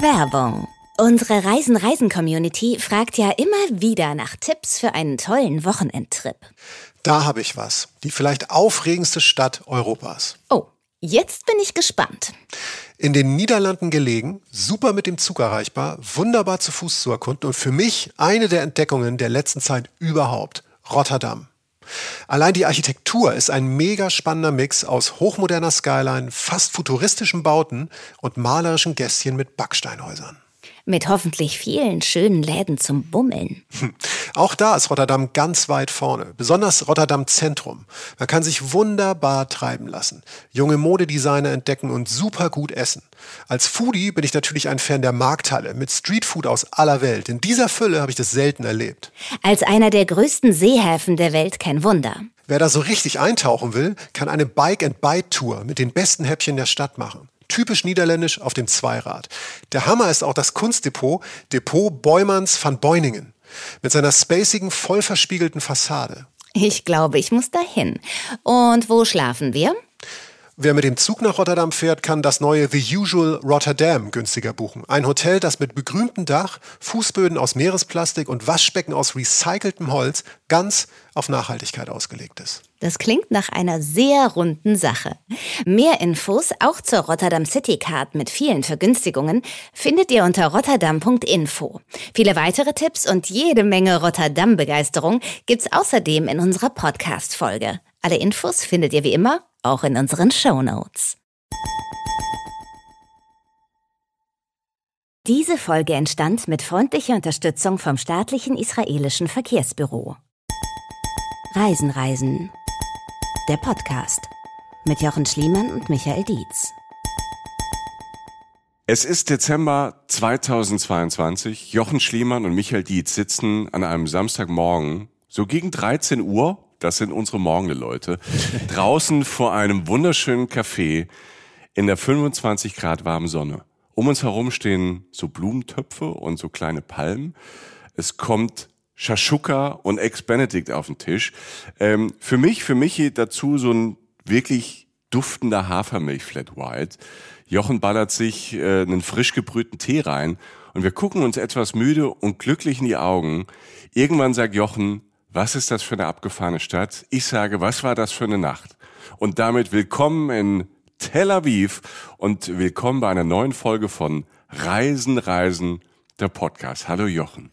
Werbung. Unsere Reisen-Reisen-Community fragt ja immer wieder nach Tipps für einen tollen Wochenendtrip. Da habe ich was. Die vielleicht aufregendste Stadt Europas. Oh, jetzt bin ich gespannt. In den Niederlanden gelegen, super mit dem Zug erreichbar, wunderbar zu Fuß zu erkunden und für mich eine der Entdeckungen der letzten Zeit überhaupt. Rotterdam. Allein die Architektur ist ein mega spannender Mix aus hochmoderner Skyline, fast futuristischen Bauten und malerischen Gästchen mit Backsteinhäusern. Mit hoffentlich vielen schönen Läden zum Bummeln. Auch da ist Rotterdam ganz weit vorne, besonders Rotterdam Zentrum. Man kann sich wunderbar treiben lassen, junge Modedesigner entdecken und super gut essen. Als Foodie bin ich natürlich ein Fan der Markthalle mit Streetfood aus aller Welt. In dieser Fülle habe ich das selten erlebt. Als einer der größten Seehäfen der Welt kein Wunder. Wer da so richtig eintauchen will, kann eine Bike-and-Bite-Tour mit den besten Häppchen der Stadt machen typisch niederländisch auf dem Zweirad. Der Hammer ist auch das Kunstdepot, Depot Beumanns van Beuningen, mit seiner spacigen, voll verspiegelten Fassade. Ich glaube, ich muss dahin. Und wo schlafen wir? Wer mit dem Zug nach Rotterdam fährt, kann das neue The Usual Rotterdam günstiger buchen. Ein Hotel, das mit begrüntem Dach, Fußböden aus Meeresplastik und Waschbecken aus recyceltem Holz ganz auf Nachhaltigkeit ausgelegt ist. Das klingt nach einer sehr runden Sache. Mehr Infos auch zur Rotterdam City Card mit vielen Vergünstigungen findet ihr unter rotterdam.info. Viele weitere Tipps und jede Menge Rotterdam-Begeisterung gibt's außerdem in unserer Podcast-Folge. Alle Infos findet ihr wie immer auch in unseren Show Notes. Diese Folge entstand mit freundlicher Unterstützung vom staatlichen israelischen Verkehrsbüro. Reisen, Reisen. Der Podcast mit Jochen Schliemann und Michael Dietz. Es ist Dezember 2022. Jochen Schliemann und Michael Dietz sitzen an einem Samstagmorgen so gegen 13 Uhr das sind unsere morgende Leute, draußen vor einem wunderschönen Café in der 25 Grad warmen Sonne. Um uns herum stehen so Blumentöpfe und so kleine Palmen. Es kommt Shashuka und Ex-Benedict auf den Tisch. Ähm, für mich, für mich dazu so ein wirklich duftender Hafermilch Flat White. Jochen ballert sich äh, einen frisch gebrühten Tee rein und wir gucken uns etwas müde und glücklich in die Augen. Irgendwann sagt Jochen, was ist das für eine abgefahrene Stadt? Ich sage, was war das für eine Nacht? Und damit willkommen in Tel Aviv und willkommen bei einer neuen Folge von Reisen, Reisen, der Podcast. Hallo Jochen.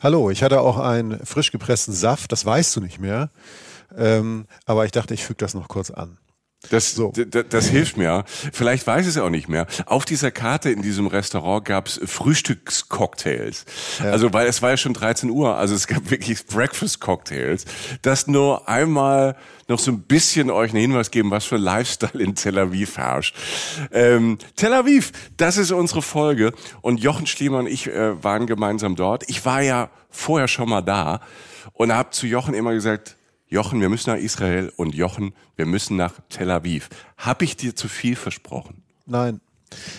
Hallo, ich hatte auch einen frisch gepressten Saft, das weißt du nicht mehr. Ähm, aber ich dachte, ich füge das noch kurz an. Das, so. das hilft mir. Vielleicht weiß es auch nicht mehr. Auf dieser Karte in diesem Restaurant gab es Frühstückscocktails. Ja. Also weil es war ja schon 13 Uhr, also es gab wirklich Breakfast-Cocktails. Das nur einmal noch so ein bisschen euch einen Hinweis geben, was für Lifestyle in Tel Aviv herrscht. Ähm, Tel Aviv, das ist unsere Folge. Und Jochen Schliemann und ich äh, waren gemeinsam dort. Ich war ja vorher schon mal da und habe zu Jochen immer gesagt, Jochen, wir müssen nach Israel und Jochen, wir müssen nach Tel Aviv. Hab ich dir zu viel versprochen? Nein.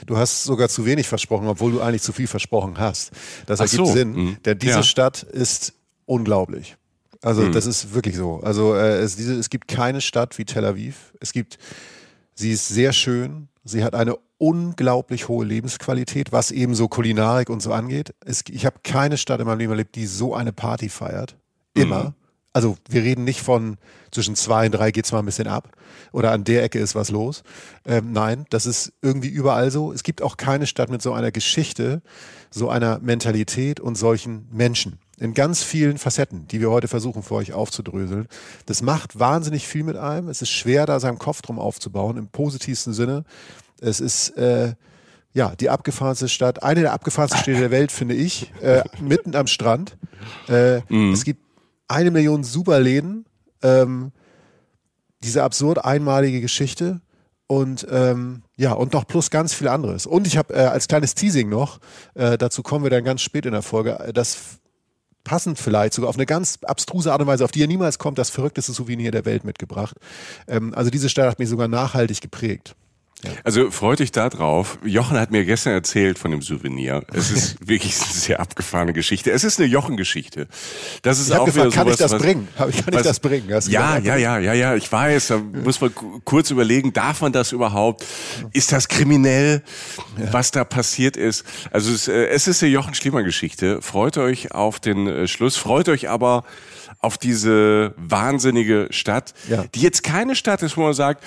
Du hast sogar zu wenig versprochen, obwohl du eigentlich zu viel versprochen hast. Das ergibt so. Sinn, mhm. denn diese ja. Stadt ist unglaublich. Also mhm. das ist wirklich so. Also äh, es, diese, es gibt keine Stadt wie Tel Aviv. Es gibt, sie ist sehr schön. Sie hat eine unglaublich hohe Lebensqualität, was eben so Kulinarik und so angeht. Es, ich habe keine Stadt in meinem Leben erlebt, die so eine Party feiert. Immer. Mhm also wir reden nicht von zwischen zwei und drei geht's mal ein bisschen ab oder an der Ecke ist was los. Ähm, nein, das ist irgendwie überall so. Es gibt auch keine Stadt mit so einer Geschichte, so einer Mentalität und solchen Menschen in ganz vielen Facetten, die wir heute versuchen für euch aufzudröseln. Das macht wahnsinnig viel mit einem. Es ist schwer, da seinen Kopf drum aufzubauen, im positivsten Sinne. Es ist äh, ja die abgefahrenste Stadt, eine der abgefahrensten Städte der Welt, finde ich, äh, mitten am Strand. Äh, mm. Es gibt eine Million Superläden, ähm, diese absurd einmalige Geschichte und ähm, ja, und noch plus ganz viel anderes. Und ich habe äh, als kleines Teasing noch, äh, dazu kommen wir dann ganz spät in der Folge, äh, das passend vielleicht sogar auf eine ganz abstruse Art und Weise, auf die ihr niemals kommt, das verrückteste Souvenir der Welt mitgebracht. Ähm, also diese Stadt hat mich sogar nachhaltig geprägt. Also freut euch da drauf. Jochen hat mir gestern erzählt von dem Souvenir. Es ist wirklich eine sehr abgefahrene Geschichte. Es ist eine Jochen-Geschichte. Das ist ich auch gefragt, wieder kann ich das was, bringen? Kann ich was, das bringen? ja, ja, ja, ja, ja. Ich weiß. Da muss man kurz überlegen, darf man das überhaupt? Ist das kriminell, was da passiert ist? Also es, äh, es ist eine Jochen Schliemann-Geschichte. Freut euch auf den äh, Schluss. Freut euch aber auf diese wahnsinnige Stadt, ja. die jetzt keine Stadt ist, wo man sagt,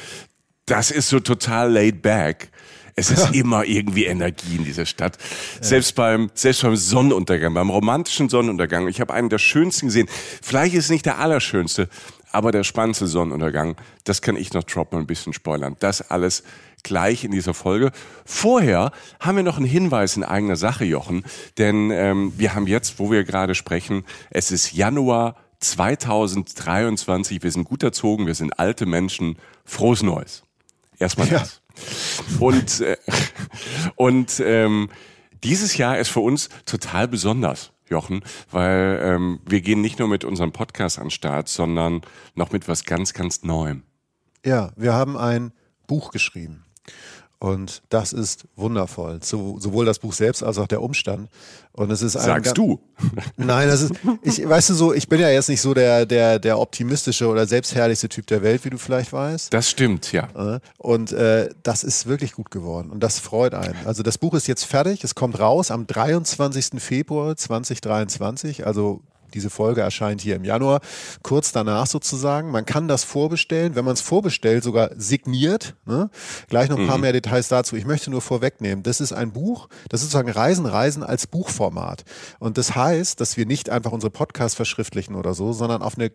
das ist so total laid back. Es ist immer irgendwie Energie in dieser Stadt. Ja. Selbst beim, selbst beim Sonnenuntergang, beim romantischen Sonnenuntergang. Ich habe einen der schönsten gesehen. Vielleicht ist es nicht der allerschönste, aber der spannendste Sonnenuntergang. Das kann ich noch droppen, ein bisschen spoilern. Das alles gleich in dieser Folge. Vorher haben wir noch einen Hinweis in eigener Sache, Jochen. Denn ähm, wir haben jetzt, wo wir gerade sprechen, es ist Januar 2023. Wir sind gut erzogen, wir sind alte Menschen. Frohes Neues. Erstmal ja. das. Und, äh, und ähm, dieses Jahr ist für uns total besonders, Jochen, weil ähm, wir gehen nicht nur mit unserem Podcast an den Start, sondern noch mit was ganz, ganz Neuem. Ja, wir haben ein Buch geschrieben. Und das ist wundervoll. So, sowohl das Buch selbst als auch der Umstand. Und es ist Sagst du? Nein, das ist, ich, weißt du so, ich bin ja jetzt nicht so der, der, der optimistische oder selbstherrlichste Typ der Welt, wie du vielleicht weißt. Das stimmt, ja. Äh, und äh, das ist wirklich gut geworden. Und das freut einen. Also das Buch ist jetzt fertig. Es kommt raus am 23. Februar 2023. Also diese Folge erscheint hier im Januar, kurz danach sozusagen. Man kann das vorbestellen, wenn man es vorbestellt, sogar signiert. Ne? Gleich noch ein paar mhm. mehr Details dazu. Ich möchte nur vorwegnehmen, das ist ein Buch, das ist sozusagen Reisen, Reisen als Buchformat. Und das heißt, dass wir nicht einfach unsere Podcasts verschriftlichen oder so, sondern auf eine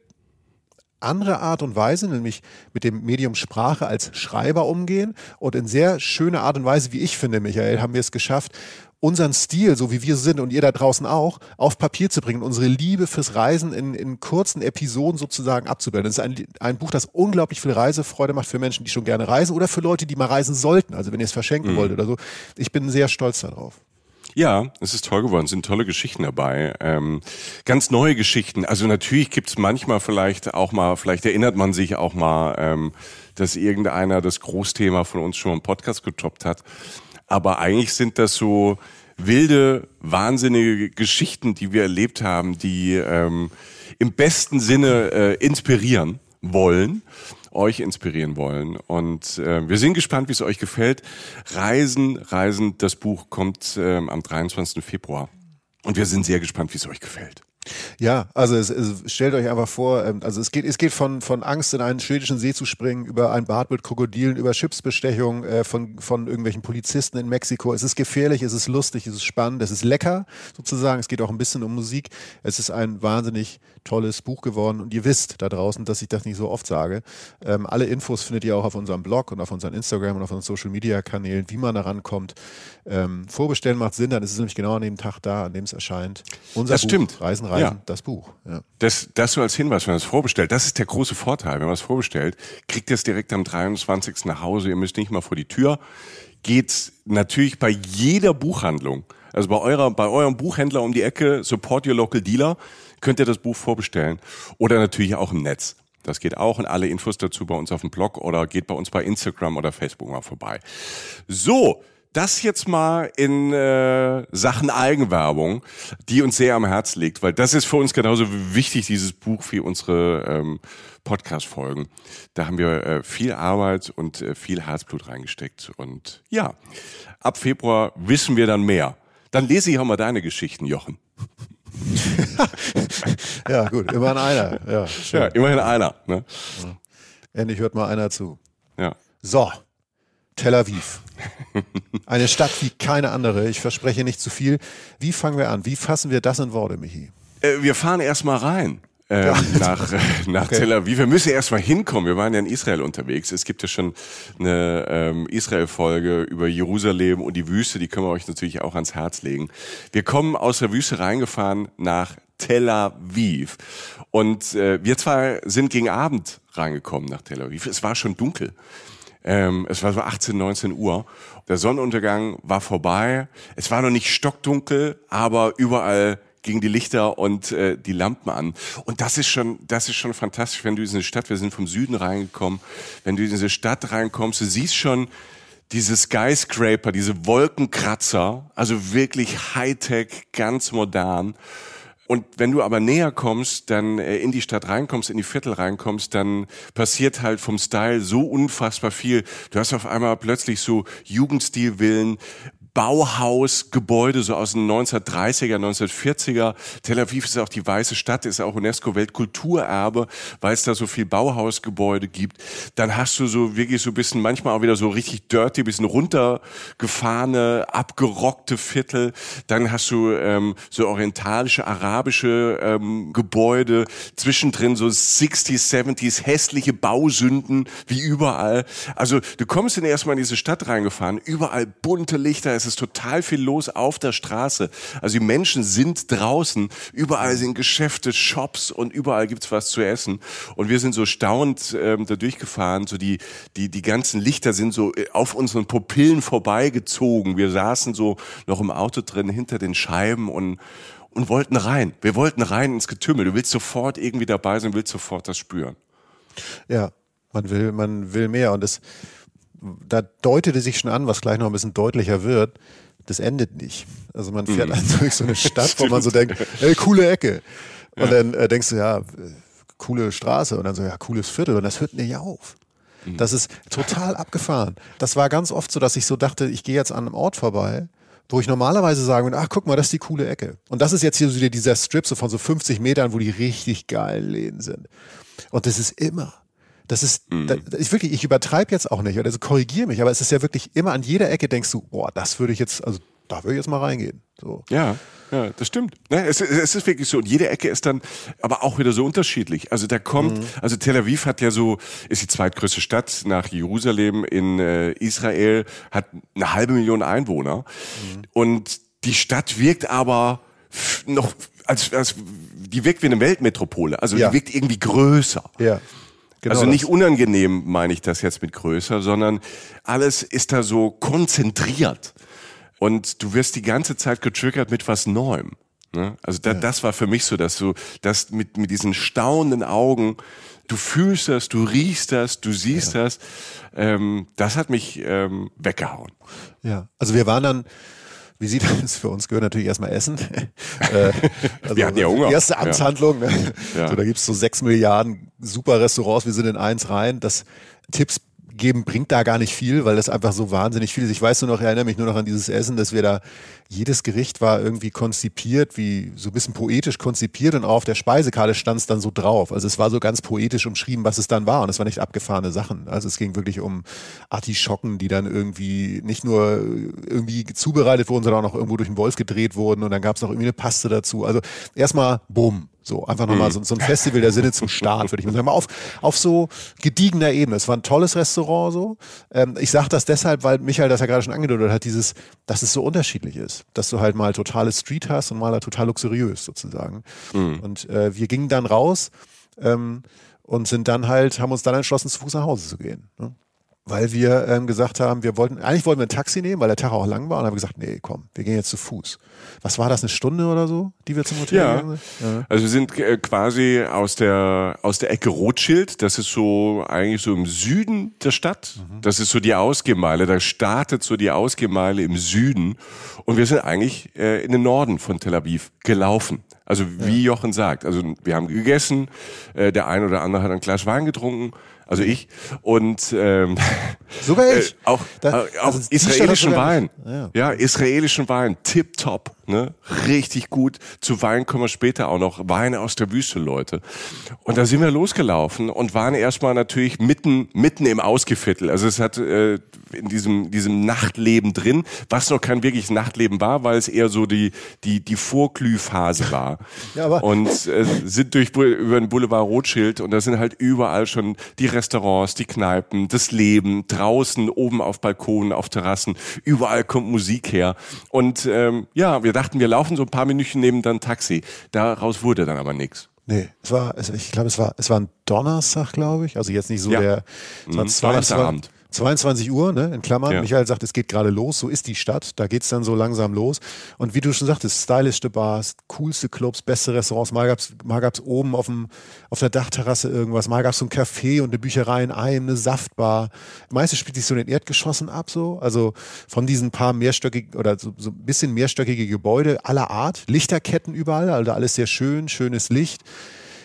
andere Art und Weise, nämlich mit dem Medium Sprache als Schreiber umgehen und in sehr schöner Art und Weise, wie ich finde, Michael, haben wir es geschafft, unseren Stil, so wie wir sind und ihr da draußen auch, auf Papier zu bringen, unsere Liebe fürs Reisen in, in kurzen Episoden sozusagen abzubilden. Das ist ein, ein Buch, das unglaublich viel Reisefreude macht für Menschen, die schon gerne reisen oder für Leute, die mal reisen sollten. Also wenn ihr es verschenken mhm. wollt oder so. Ich bin sehr stolz darauf. Ja, es ist toll geworden, es sind tolle Geschichten dabei. Ähm, ganz neue Geschichten. Also natürlich gibt's manchmal vielleicht auch mal, vielleicht erinnert man sich auch mal, ähm, dass irgendeiner das Großthema von uns schon im Podcast getoppt hat. Aber eigentlich sind das so wilde, wahnsinnige Geschichten, die wir erlebt haben, die ähm, im besten Sinne äh, inspirieren wollen, euch inspirieren wollen. Und äh, wir sind gespannt, wie es euch gefällt. Reisen, Reisen, das Buch kommt äh, am 23. Februar. Und wir sind sehr gespannt, wie es euch gefällt. Ja, also es, es, stellt euch einfach vor, ähm, also es geht, es geht von, von Angst in einen schwedischen See zu springen, über ein Bad mit Krokodilen, über Schiffsbestechung äh, von, von irgendwelchen Polizisten in Mexiko. Es ist gefährlich, es ist lustig, es ist spannend, es ist lecker sozusagen. Es geht auch ein bisschen um Musik. Es ist ein wahnsinnig tolles Buch geworden und ihr wisst da draußen, dass ich das nicht so oft sage. Ähm, alle Infos findet ihr auch auf unserem Blog und auf unserem Instagram und auf unseren Social Media Kanälen, wie man da rankommt. Ähm, vorbestellen macht Sinn, dann ist es nämlich genau an dem Tag da, an dem es erscheint. Unser das Buch, stimmt. Reisen, Reisen, ja. das Buch. Ja. Das, das so als Hinweis, wenn man es vorbestellt, das ist der große Vorteil. Wenn man es vorbestellt, kriegt ihr es direkt am 23. nach Hause. Ihr müsst nicht mal vor die Tür. Geht's natürlich bei jeder Buchhandlung, also bei eurer, bei eurem Buchhändler um die Ecke, Support Your Local Dealer, könnt ihr das Buch vorbestellen. Oder natürlich auch im Netz. Das geht auch und alle Infos dazu bei uns auf dem Blog oder geht bei uns bei Instagram oder Facebook mal vorbei. So, das jetzt mal in äh, Sachen Eigenwerbung, die uns sehr am Herz liegt, weil das ist für uns genauso wichtig, dieses Buch, wie unsere ähm, Podcast-Folgen. Da haben wir äh, viel Arbeit und äh, viel Herzblut reingesteckt. Und ja, ab Februar wissen wir dann mehr. Dann lese ich auch mal deine Geschichten, Jochen. ja, gut, immerhin einer. Ja, schön. ja immerhin einer. Ne? Endlich hört mal einer zu. Ja. So, Tel Aviv. Eine Stadt wie keine andere. Ich verspreche nicht zu viel. Wie fangen wir an? Wie fassen wir das in Worte, Michi? Äh, wir fahren erstmal rein. Ähm, ja. nach, äh, nach okay. Tel Aviv. Wir müssen erstmal hinkommen. Wir waren ja in Israel unterwegs. Es gibt ja schon eine ähm, Israel-Folge über Jerusalem und die Wüste. Die können wir euch natürlich auch ans Herz legen. Wir kommen aus der Wüste reingefahren nach Tel Aviv. Und äh, wir zwei sind gegen Abend reingekommen nach Tel Aviv. Es war schon dunkel. Ähm, es war so 18, 19 Uhr. Der Sonnenuntergang war vorbei. Es war noch nicht stockdunkel, aber überall gingen die Lichter und äh, die Lampen an. Und das ist schon, das ist schon fantastisch, wenn du in diese Stadt, wir sind vom Süden reingekommen, wenn du in diese Stadt reinkommst, du siehst schon diese Skyscraper, diese Wolkenkratzer, also wirklich Hightech, ganz modern. Und wenn du aber näher kommst, dann äh, in die Stadt reinkommst, in die Viertel reinkommst, dann passiert halt vom Style so unfassbar viel. Du hast auf einmal plötzlich so Jugendstilvillen, Bauhausgebäude so aus den 1930er, 1940er. Tel Aviv ist auch die weiße Stadt, ist auch UNESCO Weltkulturerbe, weil es da so viel Bauhausgebäude gibt. Dann hast du so wirklich so ein bisschen, manchmal auch wieder so richtig dirty, bisschen runtergefahrene, abgerockte Viertel. Dann hast du ähm, so orientalische, arabische ähm, Gebäude. Zwischendrin so 60s, 70s, hässliche Bausünden, wie überall. Also du kommst dann erstmal in diese Stadt reingefahren, überall bunte Lichter, es ist total viel los auf der Straße. Also die Menschen sind draußen, überall sind Geschäfte, Shops und überall gibt's was zu essen. Und wir sind so staunend ähm, da durchgefahren, so die, die, die ganzen Lichter sind so äh, auf unseren Pupillen vorbeigezogen. Wir saßen so noch im Auto drin hinter den Scheiben und, und wollten rein. Wir wollten rein ins Getümmel. Du willst sofort irgendwie dabei sein, willst sofort das spüren. Ja, man will, man will mehr und es, da deutete sich schon an, was gleich noch ein bisschen deutlicher wird, das endet nicht. Also man fährt mhm. also durch so eine Stadt, wo man so denkt, ey, coole Ecke. Und ja. dann äh, denkst du, ja, coole Straße. Und dann so, ja, cooles Viertel. Und das hört nicht auf. Mhm. Das ist total abgefahren. Das war ganz oft so, dass ich so dachte, ich gehe jetzt an einem Ort vorbei, wo ich normalerweise sagen würde, ach guck mal, das ist die coole Ecke. Und das ist jetzt hier so dieser Strip so von so 50 Metern, wo die richtig geilen Läden sind. Und das ist immer das ist, mhm. das, ich wirklich, ich übertreibe jetzt auch nicht, also korrigiere mich, aber es ist ja wirklich immer an jeder Ecke denkst du, boah, das würde ich jetzt, also da würde ich jetzt mal reingehen. So. Ja, ja, das stimmt. Ne, es, es, ist wirklich so. Und jede Ecke ist dann aber auch wieder so unterschiedlich. Also da kommt, mhm. also Tel Aviv hat ja so, ist die zweitgrößte Stadt nach Jerusalem in äh, Israel, hat eine halbe Million Einwohner. Mhm. Und die Stadt wirkt aber noch, als, als die wirkt wie eine Weltmetropole. Also ja. die wirkt irgendwie größer. Ja. Genau also nicht unangenehm meine ich das jetzt mit größer, sondern alles ist da so konzentriert. Und du wirst die ganze Zeit getriggert mit was Neuem. Ne? Also da, ja. das war für mich so, dass du das mit, mit diesen staunenden Augen, du fühlst das, du riechst das, du siehst ja. das. Ähm, das hat mich ähm, weggehauen. Ja, also wir waren dann wie sieht das für uns? Gehört natürlich erstmal Essen. äh, also wir hatten ja Hunger. Erste Amtshandlung. Ne? Ja. So, da gibt's so sechs Milliarden super Restaurants. Wir sind in eins rein. Das Tipps geben bringt da gar nicht viel, weil das einfach so wahnsinnig viel ist. Ich weiß nur noch, ich erinnere mich nur noch an dieses Essen, dass wir da, jedes Gericht war irgendwie konzipiert, wie so ein bisschen poetisch konzipiert und auf der Speisekarte stand es dann so drauf. Also es war so ganz poetisch umschrieben, was es dann war und es war nicht abgefahrene Sachen. Also es ging wirklich um Artischocken, die dann irgendwie nicht nur irgendwie zubereitet wurden, sondern auch noch irgendwo durch den Wolf gedreht wurden und dann gab es noch irgendwie eine Paste dazu. Also erstmal bumm, so, einfach nochmal mhm. so, so ein Festival der Sinne zum Start, würde ich mal sagen. Auf, auf so gediegener Ebene. Es war ein tolles Restaurant so. Ähm, ich sage das deshalb, weil Michael das ja gerade schon angedeutet hat, dieses, dass es so unterschiedlich ist. Dass du halt mal totales Street hast und mal total luxuriös sozusagen. Mhm. Und äh, wir gingen dann raus ähm, und sind dann halt, haben uns dann entschlossen, zu Fuß nach Hause zu gehen. Ne? Weil wir ähm, gesagt haben, wir wollten, eigentlich wollten wir ein Taxi nehmen, weil der Tag auch lang war und haben gesagt, nee, komm, wir gehen jetzt zu Fuß. Was war das, eine Stunde oder so, die wir zum Hotel ja. gegangen sind? Ja, also wir sind äh, quasi aus der, aus der Ecke Rothschild, das ist so eigentlich so im Süden der Stadt, mhm. das ist so die Ausgehmeile, da startet so die Ausgehmeile im Süden und wir sind eigentlich äh, in den Norden von Tel Aviv gelaufen. Also wie ja. Jochen sagt, also wir haben gegessen, äh, der ein oder andere hat ein Glas Wein getrunken, also ich und ähm, sogar ich. Äh, auch, das, äh, auch also israelischen Wein. Ja. ja, israelischen Wein, tip top, ne, richtig gut. Zu Wein kommen wir später auch noch. Wein aus der Wüste, Leute. Und da sind wir losgelaufen und waren erstmal natürlich mitten mitten im Ausgeviertel. Also es hat äh, in diesem diesem Nachtleben drin, was noch kein wirkliches Nachtleben war, weil es eher so die die die Vorglühphase war. ja, aber und äh, sind durch über den Boulevard Rothschild und da sind halt überall schon die Restaurants, die Kneipen, das Leben draußen, oben auf Balkonen, auf Terrassen, überall kommt Musik her. Und ähm, ja, wir dachten, wir laufen so ein paar Minuten neben dann Taxi. Daraus wurde dann aber nichts. Nee, es war, ich glaube, es war, es war ein Donnerstag, glaube ich. Also jetzt nicht so ja. der, es war mhm. zwei, Donnerstagabend. 22 Uhr, ne, in Klammern. Ja. Michael sagt, es geht gerade los, so ist die Stadt. Da geht es dann so langsam los. Und wie du schon sagtest, stylischste Bars, coolste Clubs, beste Restaurants. Mal gab es mal gab's oben auf, dem, auf der Dachterrasse irgendwas. Mal gab es so ein Café und eine Bücherei in einem, eine Saftbar. Meistens spielt sich so in den Erdgeschossen ab, so. Also von diesen paar mehrstöckigen oder so, so ein bisschen mehrstöckige Gebäude aller Art. Lichterketten überall, also alles sehr schön, schönes Licht.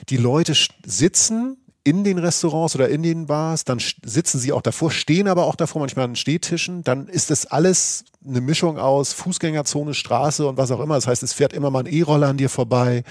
Die Leute sitzen in den Restaurants oder in den Bars, dann sitzen sie auch davor, stehen aber auch davor, manchmal an Stehtischen, dann ist das alles eine Mischung aus Fußgängerzone, Straße und was auch immer. Das heißt, es fährt immer mal ein E-Roller an dir vorbei,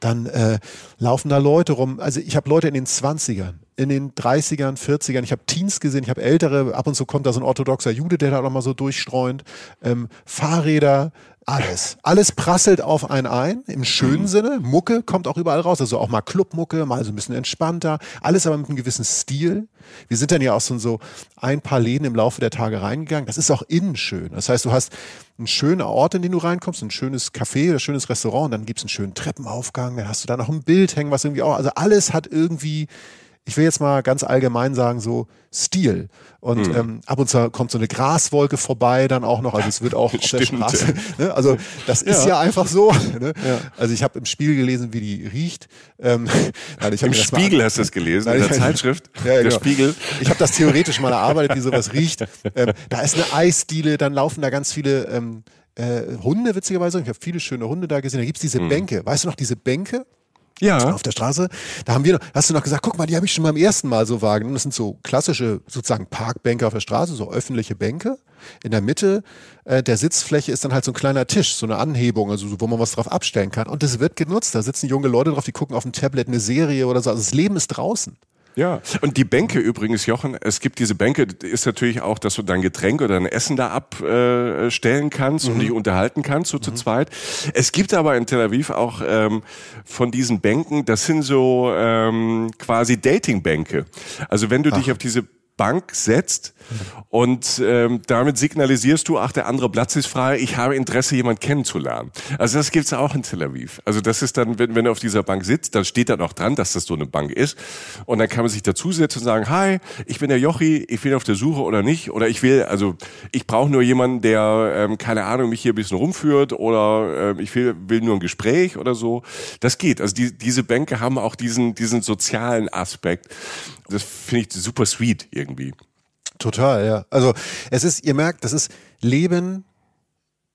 dann äh, laufen da Leute rum. Also ich habe Leute in den 20ern, in den 30ern, 40ern, ich habe Teens gesehen, ich habe ältere, ab und zu kommt da so ein orthodoxer Jude, der da nochmal so durchstreunt, ähm, Fahrräder, alles. Alles prasselt auf einen ein, im schönen mhm. Sinne. Mucke kommt auch überall raus. Also auch mal Clubmucke, mal so ein bisschen entspannter. Alles aber mit einem gewissen Stil. Wir sind dann ja auch so ein paar Läden im Laufe der Tage reingegangen. Das ist auch innen schön. Das heißt, du hast einen schönen Ort, in den du reinkommst, ein schönes Café oder ein schönes Restaurant, und dann gibt es einen schönen Treppenaufgang, dann hast du da noch ein Bild hängen, was irgendwie auch, also alles hat irgendwie ich will jetzt mal ganz allgemein sagen, so Stil. Und mhm. ähm, ab und zu kommt so eine Graswolke vorbei dann auch noch. Also es wird auch auf der Straße. Ne? Also das ist ja, ja einfach so. Ne? Ja. Also ich habe im Spiegel gelesen, wie die riecht. Ähm, nein, Im Spiegel hast du es gelesen, nein, in der Zeitschrift. Ja, der genau. Spiegel. Ich habe das theoretisch mal erarbeitet, wie sowas riecht. Ähm, da ist eine Eisdiele, dann laufen da ganz viele ähm, äh, Hunde, witzigerweise. Ich habe viele schöne Hunde da gesehen. Da gibt's diese mhm. Bänke. Weißt du noch, diese Bänke? Ja. auf der Straße. Da haben wir, hast du noch gesagt, guck mal, die habe ich schon beim ersten Mal so wahrgenommen. Das sind so klassische sozusagen Parkbänke auf der Straße, so öffentliche Bänke. In der Mitte äh, der Sitzfläche ist dann halt so ein kleiner Tisch, so eine Anhebung, also wo man was drauf abstellen kann. Und das wird genutzt. Da sitzen junge Leute drauf, die gucken auf dem Tablet eine Serie oder so. Also das Leben ist draußen. Ja, und die Bänke übrigens, Jochen, es gibt diese Bänke, ist natürlich auch, dass du dein Getränk oder dein Essen da abstellen äh, kannst mhm. und dich unterhalten kannst, so mhm. zu zweit. Es gibt aber in Tel Aviv auch ähm, von diesen Bänken, das sind so ähm, quasi Dating-Bänke. Also wenn du Ach. dich auf diese Bank setzt und ähm, damit signalisierst du, ach, der andere Platz ist frei, ich habe Interesse, jemand kennenzulernen. Also das gibt's auch in Tel Aviv. Also das ist dann, wenn, wenn du auf dieser Bank sitzt, dann steht da noch dran, dass das so eine Bank ist. Und dann kann man sich dazusetzen und sagen, hi, ich bin der Jochi, ich bin auf der Suche oder nicht. Oder ich will, also ich brauche nur jemanden, der, ähm, keine Ahnung, mich hier ein bisschen rumführt oder äh, ich will, will nur ein Gespräch oder so. Das geht. Also die, diese Bänke haben auch diesen, diesen sozialen Aspekt. Das finde ich super sweet irgendwie. Total, ja. Also es ist, ihr merkt, das ist Leben,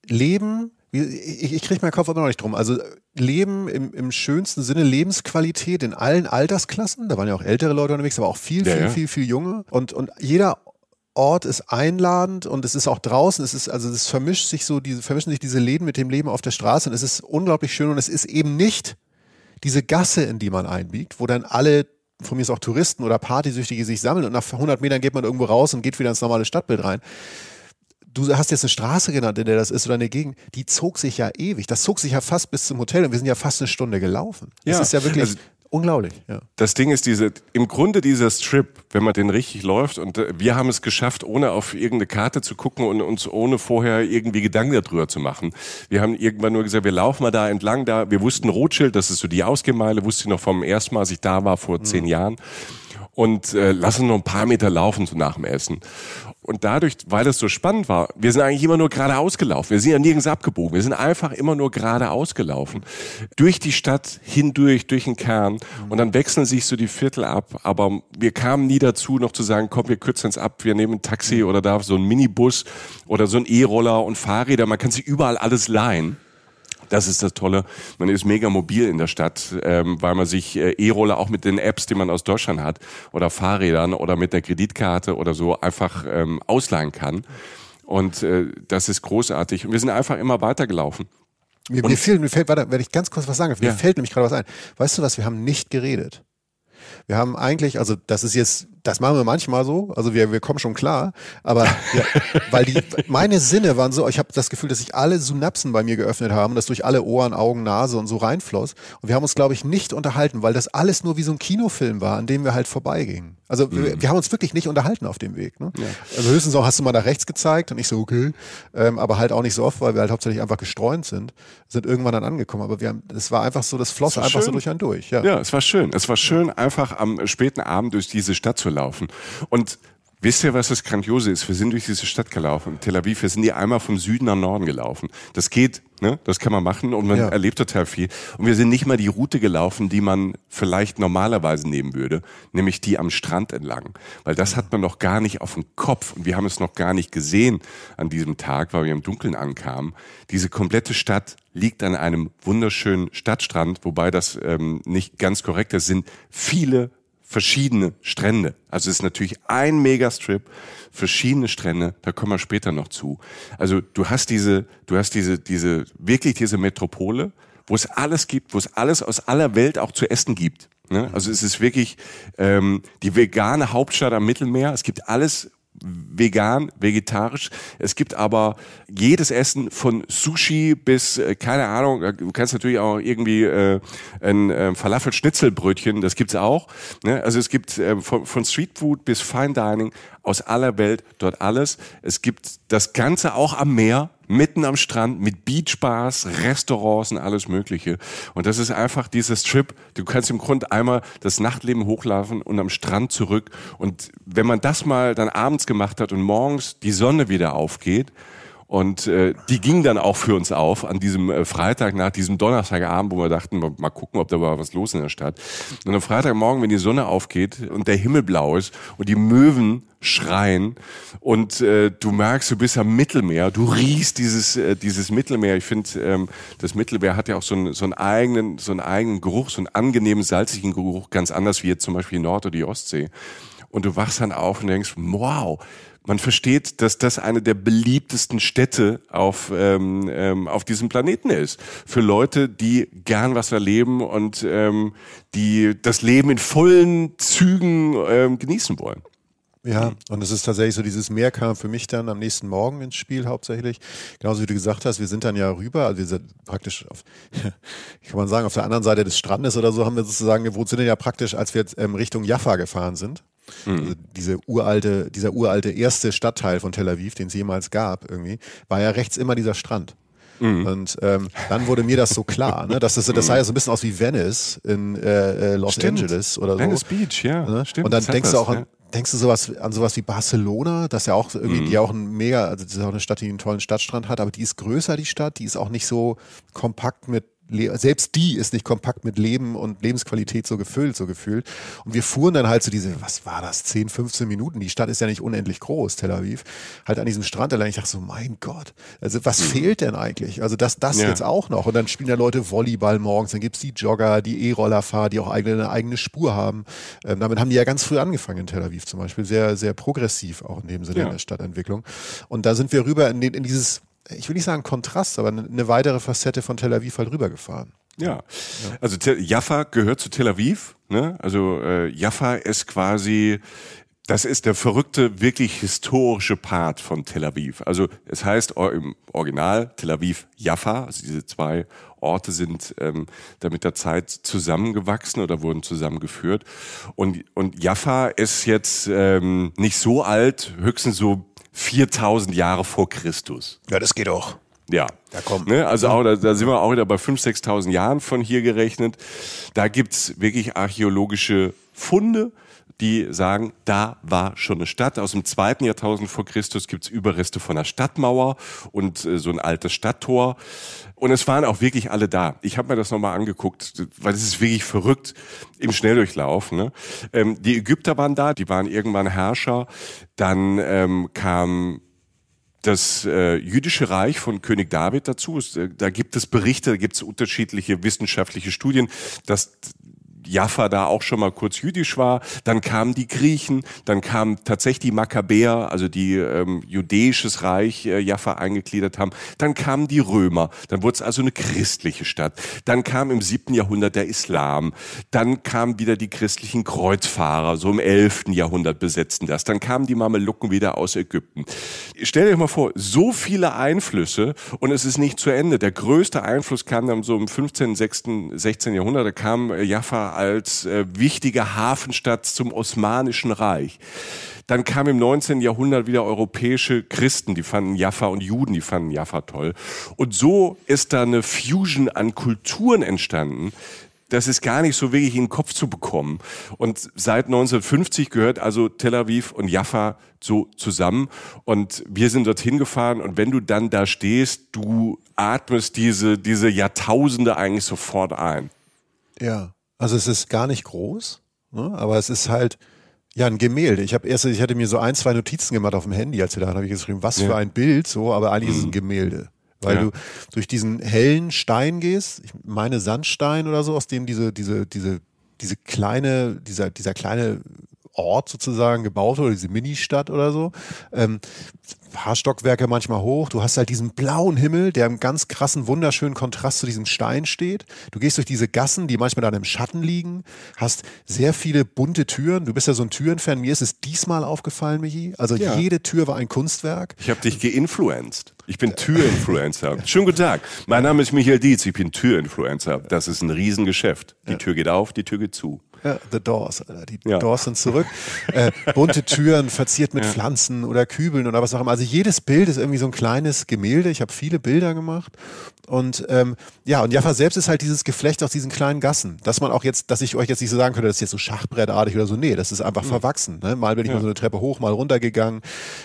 Leben, ich, ich kriege meinen Kopf aber noch nicht drum. Also Leben im, im schönsten Sinne, Lebensqualität in allen Altersklassen. Da waren ja auch ältere Leute unterwegs, aber auch viel, ja, viel, ja. viel, viel junge. Und, und jeder Ort ist einladend und es ist auch draußen. Es ist, also es vermischt sich so, diese, vermischen sich diese Läden mit dem Leben auf der Straße und es ist unglaublich schön und es ist eben nicht diese Gasse, in die man einbiegt, wo dann alle von mir ist auch Touristen oder Partysüchtige sich sammeln und nach 100 Metern geht man irgendwo raus und geht wieder ins normale Stadtbild rein. Du hast jetzt eine Straße genannt, in der das ist oder eine Gegend, die zog sich ja ewig. Das zog sich ja fast bis zum Hotel und wir sind ja fast eine Stunde gelaufen. Das ja, ist ja wirklich. Also Unglaublich, ja. Das Ding ist diese, im Grunde dieser Strip, wenn man den richtig läuft und äh, wir haben es geschafft, ohne auf irgendeine Karte zu gucken und uns ohne vorher irgendwie Gedanken darüber zu machen. Wir haben irgendwann nur gesagt, wir laufen mal da entlang, da, wir wussten Rothschild, das ist so die Ausgemeile, wusste ich noch vom ersten Mal, als ich da war, vor mhm. zehn Jahren und äh, lassen noch ein paar Meter laufen so nach dem Essen. Und dadurch, weil das so spannend war, wir sind eigentlich immer nur geradeaus gelaufen. Wir sind ja nirgends abgebogen. Wir sind einfach immer nur geradeaus gelaufen. Durch die Stadt hindurch, durch den Kern. Und dann wechseln sich so die Viertel ab. Aber wir kamen nie dazu, noch zu sagen, komm, wir kürzen es ab. Wir nehmen ein Taxi oder da so ein Minibus oder so ein E-Roller und Fahrräder. Man kann sich überall alles leihen. Das ist das Tolle. Man ist mega mobil in der Stadt, ähm, weil man sich äh, E-Roller auch mit den Apps, die man aus Deutschland hat, oder Fahrrädern oder mit der Kreditkarte oder so einfach ähm, ausleihen kann. Und äh, das ist großartig. Und wir sind einfach immer weitergelaufen. Mir, mir, fehlt, mir fällt, warte, wenn ich ganz kurz was sagen, mir ja. fällt nämlich gerade was ein. Weißt du was, wir haben nicht geredet. Wir haben eigentlich, also das ist jetzt das machen wir manchmal so, also wir, wir kommen schon klar, aber ja, weil die, meine Sinne waren so, ich habe das Gefühl, dass sich alle Synapsen bei mir geöffnet haben, dass durch alle Ohren, Augen, Nase und so reinfloss. Und wir haben uns, glaube ich, nicht unterhalten, weil das alles nur wie so ein Kinofilm war, an dem wir halt vorbeigingen. Also mhm. wir, wir, haben uns wirklich nicht unterhalten auf dem Weg. Ne? Ja. Also höchstens auch hast du mal nach rechts gezeigt und ich so, okay, ähm, aber halt auch nicht so oft, weil wir halt hauptsächlich einfach gestreunt sind, sind irgendwann dann angekommen. Aber wir haben, es war einfach so, das floss einfach schön. so durch einen durch. Ja. ja, es war schön. Es war schön, einfach am späten Abend durch diese Stadt zu laufen. Und Wisst ihr, was das Grandiose ist? Wir sind durch diese Stadt gelaufen, Tel Aviv. Wir sind hier einmal vom Süden nach Norden gelaufen. Das geht, ne? Das kann man machen und man ja. erlebt total viel. Und wir sind nicht mal die Route gelaufen, die man vielleicht normalerweise nehmen würde, nämlich die am Strand entlang. Weil das hat man noch gar nicht auf dem Kopf und wir haben es noch gar nicht gesehen an diesem Tag, weil wir im Dunkeln ankamen. Diese komplette Stadt liegt an einem wunderschönen Stadtstrand, wobei das ähm, nicht ganz korrekt ist, sind viele verschiedene Strände. Also es ist natürlich ein Megastrip, verschiedene Strände, da kommen wir später noch zu. Also du hast diese, du hast diese, diese, wirklich diese Metropole, wo es alles gibt, wo es alles aus aller Welt auch zu essen gibt. Ne? Also es ist wirklich ähm, die vegane Hauptstadt am Mittelmeer. Es gibt alles vegan, vegetarisch. Es gibt aber jedes Essen von Sushi bis, äh, keine Ahnung, äh, du kannst natürlich auch irgendwie äh, ein äh, Falafel-Schnitzelbrötchen, das gibt's auch. Ne? Also es gibt äh, von, von Streetfood bis Fine Dining aus aller Welt dort alles. Es gibt das Ganze auch am Meer, mitten am Strand mit Beachbars, Restaurants und alles Mögliche. Und das ist einfach dieses Trip. Du kannst im Grunde einmal das Nachtleben hochlaufen und am Strand zurück. Und wenn man das mal dann abends gemacht hat und morgens die Sonne wieder aufgeht, und äh, die ging dann auch für uns auf an diesem äh, Freitag nach diesem Donnerstagabend, wo wir dachten, mal, mal gucken, ob da war was los in der Stadt. Und am Freitagmorgen, wenn die Sonne aufgeht und der Himmel blau ist und die Möwen schreien und äh, du merkst, du bist am Mittelmeer, du riechst dieses äh, dieses Mittelmeer. Ich finde, ähm, das Mittelmeer hat ja auch so einen so einen eigenen so einen eigenen Geruch, so einen angenehmen salzigen Geruch, ganz anders wie jetzt zum Beispiel Nord- oder die Ostsee. Und du wachst dann auf und denkst, wow, man versteht, dass das eine der beliebtesten Städte auf, ähm, ähm, auf diesem Planeten ist. Für Leute, die gern was erleben und ähm, die das Leben in vollen Zügen ähm, genießen wollen. Ja, und es ist tatsächlich so, dieses Meer kam für mich dann am nächsten Morgen ins Spiel hauptsächlich. Genauso wie du gesagt hast, wir sind dann ja rüber, also wir sind praktisch auf, kann man sagen, auf der anderen Seite des Strandes oder so haben wir sozusagen gewohnt, sind ja praktisch, als wir jetzt ähm, Richtung Jaffa gefahren sind. Mhm. Also diese uralte, dieser uralte erste Stadtteil von Tel Aviv, den es jemals gab, irgendwie, war ja rechts immer dieser Strand. Mhm. Und ähm, dann wurde mir das so klar, ne? dass das, das sah ja so ein bisschen aus wie Venice in äh, äh Los stimmt. Angeles oder so. Venice Beach, ja. Ne? Stimmt, und dann denkst du auch an, ja. Denkst du sowas an sowas wie Barcelona, das ja auch irgendwie, mhm. die auch ein mega, also das ist auch eine Stadt, die einen tollen Stadtstrand hat, aber die ist größer, die Stadt, die ist auch nicht so kompakt mit selbst die ist nicht kompakt mit Leben und Lebensqualität so gefüllt, so gefühlt. Und wir fuhren dann halt so diese, was war das, 10, 15 Minuten. Die Stadt ist ja nicht unendlich groß, Tel Aviv. Halt an diesem Strand allein. Ich dachte so, mein Gott, also was mhm. fehlt denn eigentlich? Also das, das ja. jetzt auch noch. Und dann spielen da Leute Volleyball morgens, dann gibt's die Jogger, die E-Rollerfahrer, die auch eigene, eine eigene Spur haben. Ähm, damit haben die ja ganz früh angefangen in Tel Aviv zum Beispiel. Sehr, sehr progressiv auch in dem Sinne ja. der Stadtentwicklung. Und da sind wir rüber in, in dieses ich will nicht sagen Kontrast, aber eine weitere Facette von Tel Aviv halt rübergefahren. Ja, also Jaffa gehört zu Tel Aviv. Ne? Also äh, Jaffa ist quasi das ist der verrückte, wirklich historische Part von Tel Aviv. Also es heißt im Original Tel Aviv Jaffa. Also diese zwei Orte sind ähm, da mit der Zeit zusammengewachsen oder wurden zusammengeführt. Und, und Jaffa ist jetzt ähm, nicht so alt, höchstens so 4000 Jahre vor Christus. Ja, das geht auch. Ja, da kommt. Ne? Also auch, da, da sind wir auch wieder bei 5.000, 6.000 Jahren von hier gerechnet. Da gibt's wirklich archäologische Funde, die sagen, da war schon eine Stadt. Aus dem zweiten Jahrtausend vor Christus gibt's Überreste von einer Stadtmauer und äh, so ein altes Stadttor. Und es waren auch wirklich alle da. Ich habe mir das nochmal angeguckt, weil es ist wirklich verrückt im Schnelldurchlauf. Ne? Ähm, die Ägypter waren da, die waren irgendwann Herrscher. Dann ähm, kam das äh, jüdische Reich von König David dazu. Es, äh, da gibt es Berichte, da gibt es unterschiedliche wissenschaftliche Studien, dass Jaffa da auch schon mal kurz jüdisch war. Dann kamen die Griechen, dann kamen tatsächlich die Makkabäer, also die ähm, judäisches Reich äh, Jaffa eingegliedert haben. Dann kamen die Römer, dann wurde es also eine christliche Stadt. Dann kam im siebten Jahrhundert der Islam. Dann kamen wieder die christlichen Kreuzfahrer, so im elften Jahrhundert besetzten das. Dann kamen die Mamelucken wieder aus Ägypten. Stellt euch mal vor, so viele Einflüsse und es ist nicht zu Ende. Der größte Einfluss kam dann so im 15., 16, 16. Jahrhundert, da kam äh, Jaffa als äh, wichtige Hafenstadt zum Osmanischen Reich. Dann kam im 19. Jahrhundert wieder europäische Christen, die fanden Jaffa und Juden, die fanden Jaffa toll. Und so ist da eine Fusion an Kulturen entstanden, das ist gar nicht so wirklich in den Kopf zu bekommen. Und seit 1950 gehört also Tel Aviv und Jaffa so zusammen. Und wir sind dorthin gefahren. Und wenn du dann da stehst, du atmest diese, diese Jahrtausende eigentlich sofort ein. Ja, also es ist gar nicht groß, ne? aber es ist halt, ja, ein Gemälde. Ich habe erst, ich hatte mir so ein, zwei Notizen gemacht auf dem Handy, als wir da habe ich geschrieben, was ja. für ein Bild, so, aber eigentlich mhm. ist es ein mhm. Gemälde. Weil ja. du durch diesen hellen Stein gehst, ich meine Sandstein oder so, aus dem diese, diese, diese, diese kleine, dieser, dieser kleine Ort sozusagen gebaut oder diese Ministadt oder so. Ähm, paar Stockwerke manchmal hoch. Du hast halt diesen blauen Himmel, der im ganz krassen, wunderschönen Kontrast zu diesem Stein steht. Du gehst durch diese Gassen, die manchmal dann im Schatten liegen, hast sehr viele bunte Türen. Du bist ja so ein Türenfan. Mir ist es diesmal aufgefallen, Michi. Also ja. jede Tür war ein Kunstwerk. Ich habe dich geinfluenced. Ich bin Türinfluencer. Schönen guten Tag. Mein Name ist Michael Dietz. Ich bin Türinfluencer. Das ist ein Riesengeschäft. Die. Tür geht auf, die Tür geht zu. Ja, The Doors. Die ja. Doors sind zurück. Äh, bunte Türen, verziert mit ja. Pflanzen oder Kübeln oder was auch immer. Also jedes Bild ist irgendwie so ein kleines Gemälde. Ich habe viele Bilder gemacht. Und ähm, ja, und Jaffa selbst ist halt dieses Geflecht aus diesen kleinen Gassen. Dass man auch jetzt, dass ich euch jetzt nicht so sagen könnte, das ist jetzt so schachbrettartig oder so. Nee, das ist einfach mhm. verwachsen. Ne? Mal bin ich ja. mal so eine Treppe hoch, mal runter gegangen.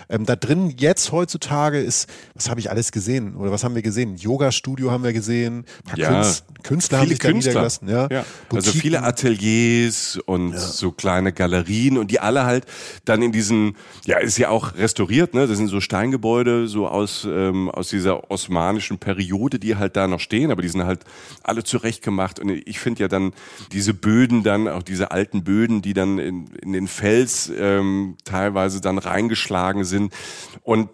Ähm, da drin jetzt heutzutage ist, was habe ich alles gesehen? Oder was haben wir gesehen? Yoga-Studio haben wir gesehen. Ja. Künst, Künstler viele haben sich Künstler. da niedergelassen. Ja. ja. Also viele Ateliers und ja. so kleine Galerien und die alle halt dann in diesen, ja, ist ja auch restauriert, ne? Das sind so Steingebäude, so aus, ähm, aus dieser osmanischen Periode, die halt da noch stehen, aber die sind halt alle zurechtgemacht. Und ich finde ja dann diese Böden dann, auch diese alten Böden, die dann in, in den Fels ähm, teilweise dann reingeschlagen sind. Und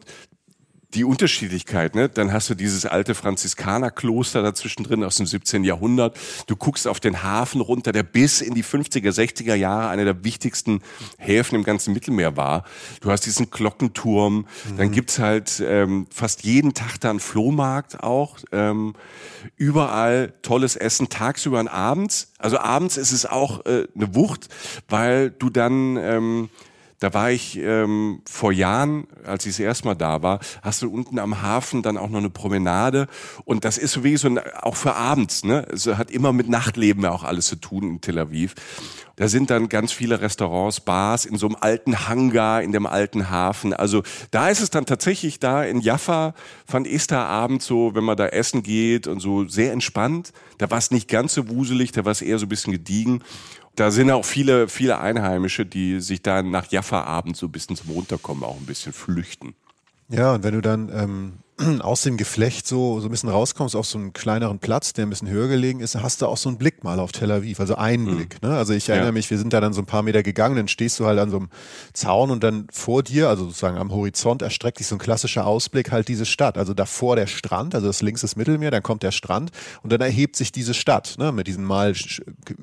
die Unterschiedlichkeit, ne? Dann hast du dieses alte Franziskanerkloster dazwischen drin aus dem 17. Jahrhundert. Du guckst auf den Hafen runter, der bis in die 50er, 60er Jahre einer der wichtigsten Häfen im ganzen Mittelmeer war. Du hast diesen Glockenturm. Mhm. Dann gibt's halt ähm, fast jeden Tag da einen Flohmarkt auch. Ähm, überall tolles Essen, tagsüber und abends. Also abends ist es auch äh, eine Wucht, weil du dann ähm, da war ich ähm, vor Jahren, als ich das erste Mal da war, hast du unten am Hafen dann auch noch eine Promenade und das ist so wie so ein, auch für abends, ne? Es hat immer mit Nachtleben auch alles zu tun in Tel Aviv. Da sind dann ganz viele Restaurants, Bars in so einem alten Hangar, in dem alten Hafen. Also da ist es dann tatsächlich da in Jaffa, fand ich da abends so, wenn man da essen geht und so sehr entspannt. Da war es nicht ganz so wuselig, da war es eher so ein bisschen gediegen da sind auch viele, viele Einheimische, die sich dann nach Jaffa abends so ein bisschen zum Runterkommen auch ein bisschen flüchten. Ja, und wenn du dann ähm, aus dem Geflecht so, so ein bisschen rauskommst auf so einen kleineren Platz, der ein bisschen höher gelegen ist, hast du auch so einen Blick mal auf Tel Aviv, also einen mhm. Blick. Ne? Also ich erinnere ja. mich, wir sind da dann so ein paar Meter gegangen, dann stehst du halt an so einem Zaun und dann vor dir, also sozusagen am Horizont, erstreckt sich so ein klassischer Ausblick halt diese Stadt. Also davor der Strand, also das links ist Mittelmeer, dann kommt der Strand und dann erhebt sich diese Stadt ne? mit diesen mal